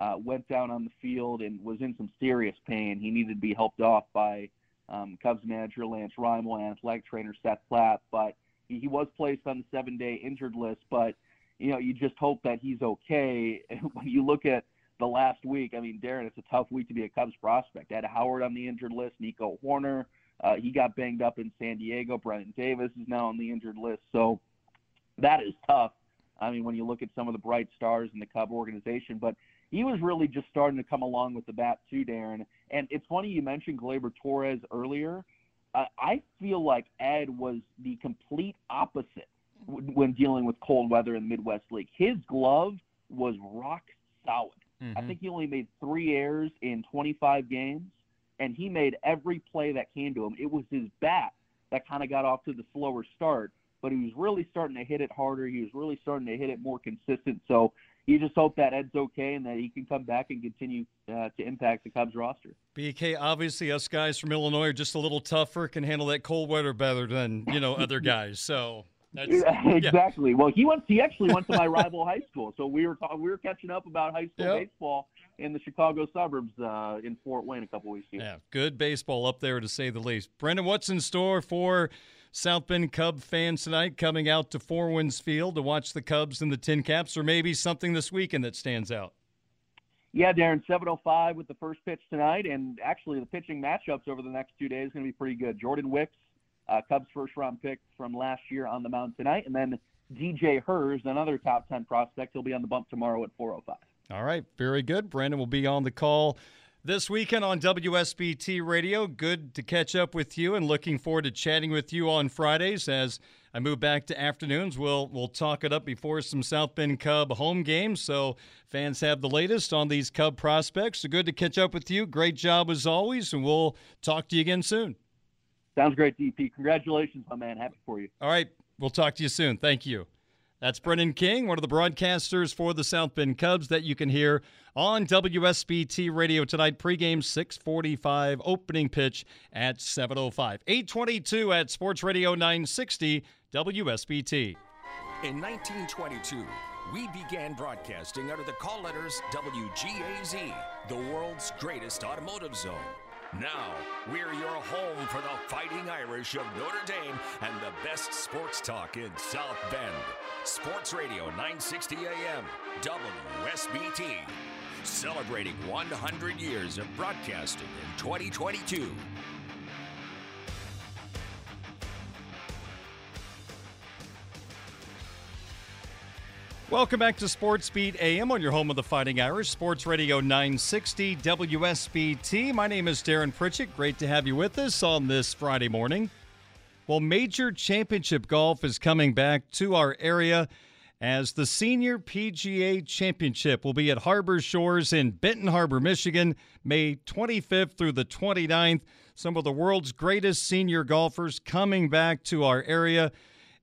uh, went down on the field and was in some serious pain. He needed to be helped off by um, Cubs manager Lance Rymel and athletic trainer Seth Platt, but he, he was placed on the seven-day injured list. But you know, you just hope that he's okay. when you look at the last week, I mean, Darren, it's a tough week to be a Cubs prospect. Ed Howard on the injured list, Nico Hoerner. Uh, he got banged up in San Diego. Brennen Davis is now on the injured list. So that is tough. I mean, when you look at some of the bright stars in the Cub organization, but he was really just starting to come along with the bat too, Darren. And it's funny you mentioned Gleyber Torres earlier. Uh, I feel like Ed was the complete opposite when dealing with cold weather in the Midwest League. His glove was rock solid. Mm-hmm. I think he only made three errors in 25 games. and he made every play that came to him. It was his bat that kind of got off to the slower start, but he was really starting to hit it harder. He was really starting to hit it more consistent. So you just hope that Ed's okay and that he can come back and continue uh, to impact the Cubs roster. BK, obviously, us guys from Illinois are just a little tougher, can handle that cold weather better than you know other guys. So. That's, yeah, exactly. Yeah. Well, he went. He actually went to my rival high school, so we were talking. We were catching up about high school yep. baseball in the Chicago suburbs uh, in Fort Wayne a couple weeks ago. Yeah, good baseball up there to say the least. Brendan, what's in store for South Bend Cub fans tonight coming out to Four Winds Field to watch the Cubs and the TinCaps, or maybe something this weekend that stands out? Yeah, Darren, 7:05 with the first pitch tonight, and actually the pitching matchups over the next two days are going to be pretty good. Jordan Wicks, uh, Cubs first round pick from last year, on the mound tonight, and then DJ Herz, another top 10 prospect, he'll be on the bump tomorrow at 4:05. All right, very good. Brandon will be on the call this weekend on WSBT Radio. Good to catch up with you and looking forward to chatting with you on Fridays as I move back to afternoons. We'll we'll talk it up before some South Bend Cub home games so fans have the latest on these Cub prospects. So good to catch up with you. Great job as always and we'll talk to you again soon. Sounds great, DP. Congratulations, my man. Happy for you. All right. We'll talk to you soon. Thank you. That's Brennan King, one of the broadcasters for the South Bend Cubs that you can hear on WSBT Radio tonight. Pregame 645, opening pitch at 705. 822 at Sports Radio 960 WSBT. In 1922, we began broadcasting under the call letters WGAZ, the world's greatest automotive zone. Now, we're your home for the Fighting Irish of Notre Dame and the best sports talk in South Bend. Sports Radio 960 AM, WSBT. Celebrating 100 years of broadcasting in 2022. Welcome back to Sports Beat AM on your home of the Fighting Irish, Sports Radio 960 WSBT. My name is Darren Pritchett. Great to have you with us on this Friday morning. Well, Major Championship Golf is coming back to our area as the Senior PGA Championship will be at Harbor Shores in Benton Harbor, Michigan, May 25th through the 29th. Some of the world's greatest senior golfers coming back to our area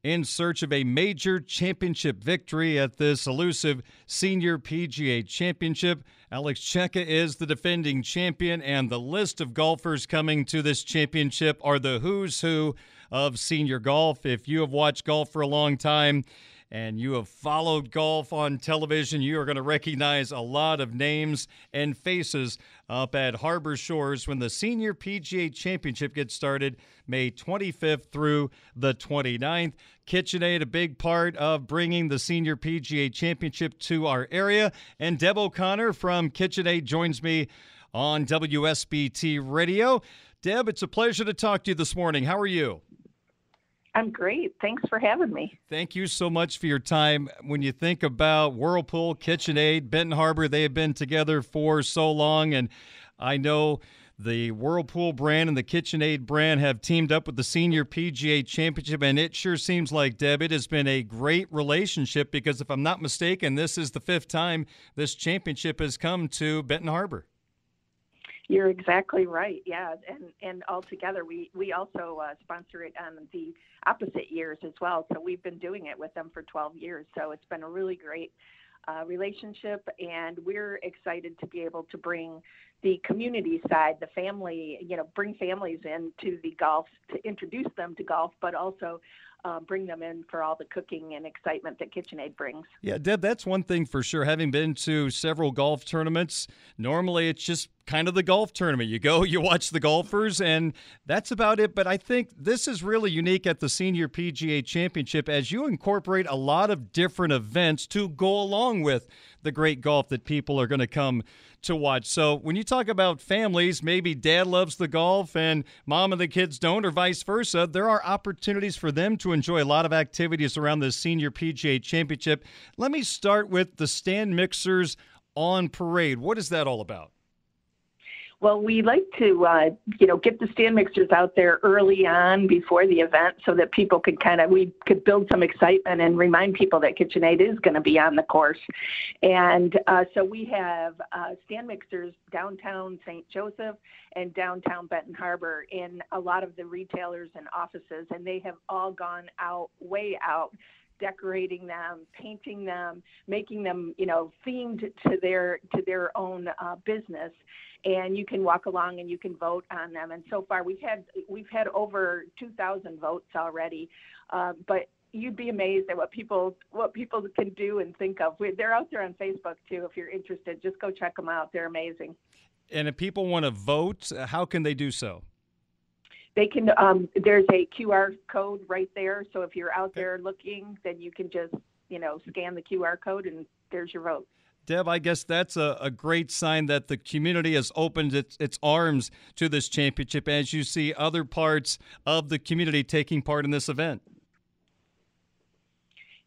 in search of a major championship victory at this elusive Senior PGA Championship. Alex Cejka is the defending champion, and the list of golfers coming to this championship are the who's who of senior golf. If you have watched golf for a long time, and you have followed golf on television, you are going to recognize a lot of names and faces up at Harbor Shores when the Senior PGA Championship gets started May 25th through the 29th. KitchenAid, a big part of bringing the Senior PGA Championship to our area. And Deb O'Connor from KitchenAid joins me on WSBT Radio. Deb, it's a pleasure to talk to you this morning. How are you? I'm great. Thanks for having me. Thank you so much for your time. When you think about Whirlpool, KitchenAid, Benton Harbor, they have been together for so long. And I know the Whirlpool brand and the KitchenAid brand have teamed up with the Senior PGA Championship. And it sure seems like, Deb, it has been a great relationship because if I'm not mistaken, this is the fifth time this championship has come to Benton Harbor. You're exactly right. Yeah, and and altogether, we we also uh, sponsor it on the opposite years as well. So we've been doing it with them for 12 years. So it's been a really great uh, relationship, and we're excited to be able to bring the community side, the family, you know, bring families into the golf to introduce them to golf, but also uh, bring them in for all the cooking and excitement that KitchenAid brings. Yeah, Deb, that's one thing for sure. Having been to several golf tournaments, normally it's just kind of the golf tournament. You go, you watch the golfers, and that's about it. But I think this is really unique at the Senior PGA Championship as you incorporate a lot of different events to go along with the great golf that people are going to come to watch. So when you talk about families, maybe dad loves the golf and mom and the kids don't, or vice versa, there are opportunities for them to enjoy a lot of activities around the Senior PGA Championship. Let me start with the stand mixers on parade. What is that all about? Well, we like to, uh, you know, get the stand mixers out there early on before the event so that people could kind of, we could build some excitement and remind people that KitchenAid is going to be on the course. And uh, so we have uh, stand mixers downtown St. Joseph and downtown Benton Harbor in a lot of the retailers and offices, and they have all gone out, way out decorating them, painting them, making them, you know, themed to their to their own uh, business. And you can walk along and you can vote on them. And so far, we've had we've had over 2,000 votes already. Uh, but you'd be amazed at what people what people can do and think of. They're out there on Facebook too. If you're interested, just go check them out. They're amazing. And if people want to vote, how can they do so? They can um, there's a qr code right there. So if you're out there looking then you can just you know scan the qr code and there's your vote. Deb, I guess that's a, a great sign that the community has opened its, its arms to this championship as you see other parts of the community taking part in this event.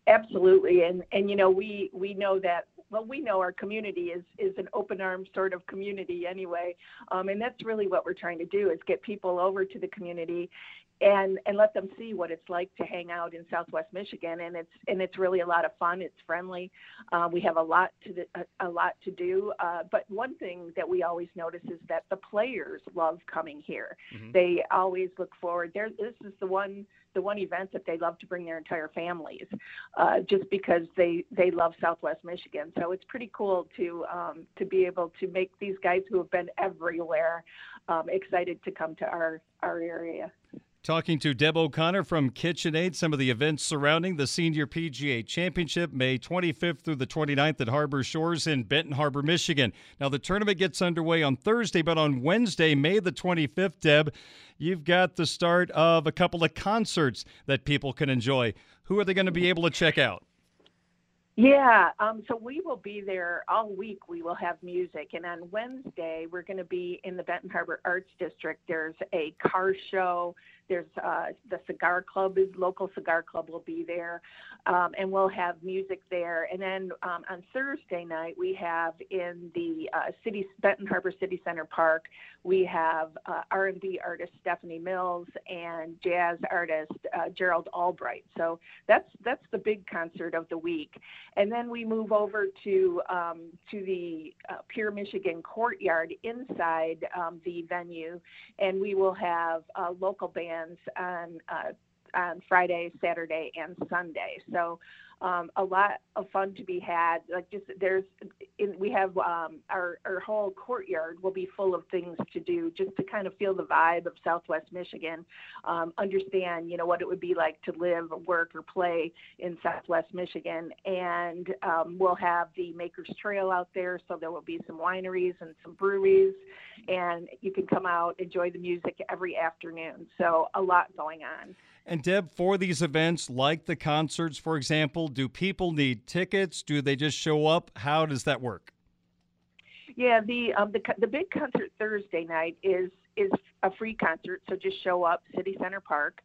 Absolutely, and and you know we we know that well we know our community is is an open arms sort of community anyway, um, and that's really what we're trying to do is get people over to the community, and and let them see what it's like to hang out in Southwest Michigan, and it's and it's really a lot of fun. It's friendly. Uh, we have a lot to a, a lot to do, uh, but one thing that we always notice is that the players love coming here. Mm-hmm. They always look forward. There, this is the one the one event that they love to bring their entire families, uh, just because they they love Southwest Michigan. So it's pretty cool to um, to be able to make these guys who have been everywhere um, excited to come to our our area. Talking to Deb O'Connor from KitchenAid, some of the events surrounding the Senior PGA Championship, May 25th through the 29th at Harbor Shores in Benton Harbor, Michigan. Now, the tournament gets underway on Thursday, but on Wednesday, May the 25th, Deb, you've got the start of a couple of concerts that people can enjoy. Who are they going to be able to check out? Yeah, um, so we will be there all week. We will have music, and on Wednesday we're going to be in the Benton Harbor Arts District. There's a car show. There's uh, the cigar club, is local cigar club will be there, um, and we'll have music there. And then um, on Thursday night we have in the uh, city Benton Harbor City Center Park we have uh, R&B artist Stephanie Mills and jazz artist uh, Gerald Albright. So that's that's the big concert of the week. And then we move over to um, to the uh, Pure Michigan Courtyard inside um, the venue, and we will have a local on uh, on Friday, Saturday, and Sunday. So um, a lot of fun to be had. Like just there's, in, we have um, our our whole courtyard will be full of things to do, just to kind of feel the vibe of Southwest Michigan, um, understand you know what it would be like to live, work, or play in Southwest Michigan, and um, we'll have the Makers Trail out there, so there will be some wineries and some breweries, and you can come out enjoy the music every afternoon. So a lot going on. And Deb, for these events like the concerts, for example, do people need tickets? Do they just show up? How does that work? Yeah, the um, the the big concert Thursday night is is a free concert, so just show up, City Center Park.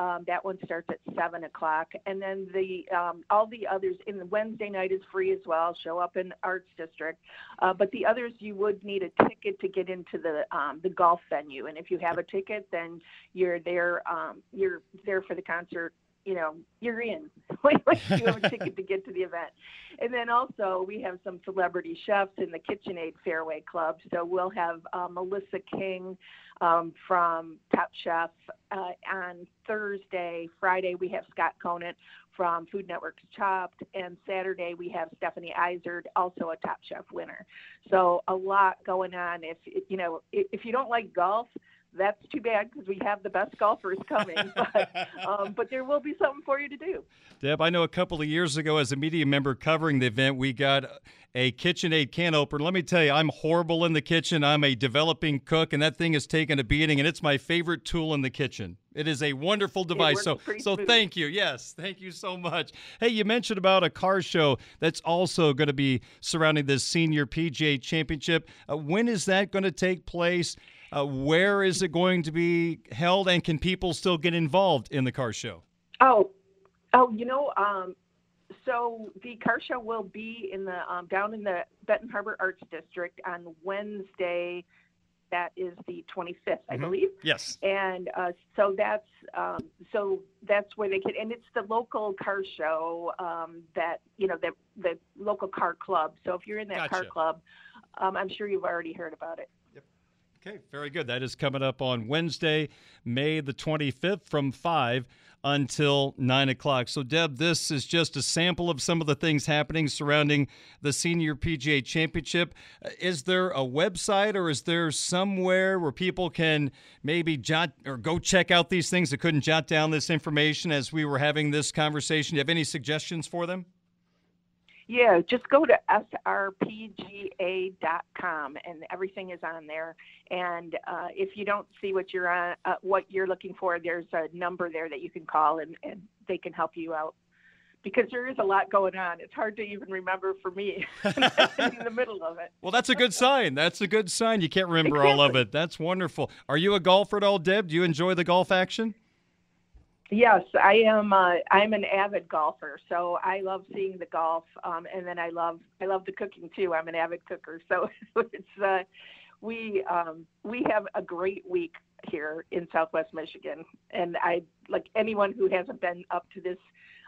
Um, that one starts at seven o'clock, and then the um, all the others in the Wednesday night is free as well. Show up in Arts District, uh, but the others you would need a ticket to get into the um, the golf venue, and if you have a ticket, then you're there. Um, you're there for the concert you know, you're in. you have a ticket to get to the event. And then also we have some celebrity chefs in the KitchenAid Fairway Club. So we'll have uh, Melissa King um, from Top Chef uh, on Thursday. Friday we have Scott Conant from Food Network's Chopped, and Saturday we have Stephanie Izard, also a Top Chef winner. So a lot going on. If you know, if you don't like golf, that's too bad because we have the best golfers coming. but, um, but there will be something for you to do. Deb, I know a couple of years ago, as a media member covering the event, we got a KitchenAid can opener. Let me tell you, I'm horrible in the kitchen. I'm a developing cook, and that thing has taken a beating, and it's my favorite tool in the kitchen. It is a wonderful device. So, so smooth. thank you. Yes, thank you so much. Hey, you mentioned about a car show that's also going to be surrounding this senior PGA Championship. Uh, when is that going to take place? Uh, where is it going to be held, and can people still get involved in the car show? Oh, oh, you know, um, so the car show will be in the um, down in the Benton Harbor Arts District on Wednesday, that is the 25th, I Mhm. believe. Yes. And uh, so that's um, so that's where they can, and it's the local car show um, that you know the the local car club. So if you're in that car club, um, I'm sure you've already heard about it. Okay, very good. That is coming up on Wednesday, May the 25th from 5 until 9 o'clock. So, Deb, this is just a sample of some of the things happening surrounding the Senior PGA Championship. Uh, Is there a website or is there somewhere where people can maybe jot or go check out these things that couldn't jot down this information as we were having this conversation? Do you have any suggestions for them? Yeah, just go to srpga.com and everything is on there. And uh, if you don't see what you're on, uh, what you're looking for, there's a number there that you can call and, and they can help you out. Because there is a lot going on. It's hard to even remember for me in the middle of it. Well, that's a good sign. That's a good sign. You can't remember all of it. That's wonderful. Are you a golfer at all, Deb? Do you enjoy the golf action? Yes, I am. Uh, I'm an avid golfer, so I love seeing the golf, um, and then I love I love the cooking too. I'm an avid cooker, so it's uh, we um, we have a great week here in Southwest Michigan, and I like anyone who hasn't been up to this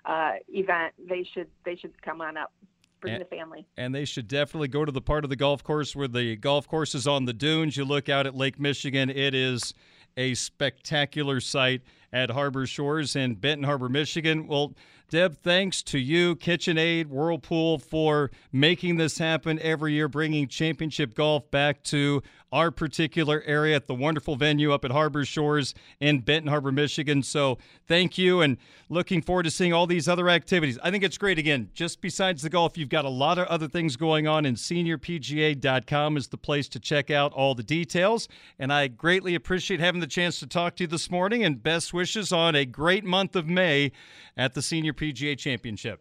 uh, event, they should they should come on up, bring And- the family. And they should definitely go to the part of the golf course where the golf course is on the dunes. You look out at Lake Michigan. It is a spectacular sight at Harbor Shores in Benton Harbor, Michigan. Well, Deb, thanks to you, KitchenAid, Whirlpool, for making this happen every year, bringing championship golf back to our particular area at the wonderful venue up at Harbor Shores in Benton Harbor, Michigan. So thank you and looking forward to seeing all these other activities. I think it's great. Again, just besides the golf, you've got a lot of other things going on, and seniorpga.com is the place to check out all the details. And I greatly appreciate having the chance to talk to you this morning, and best wishes on a great month of May at the Senior PGA Championship.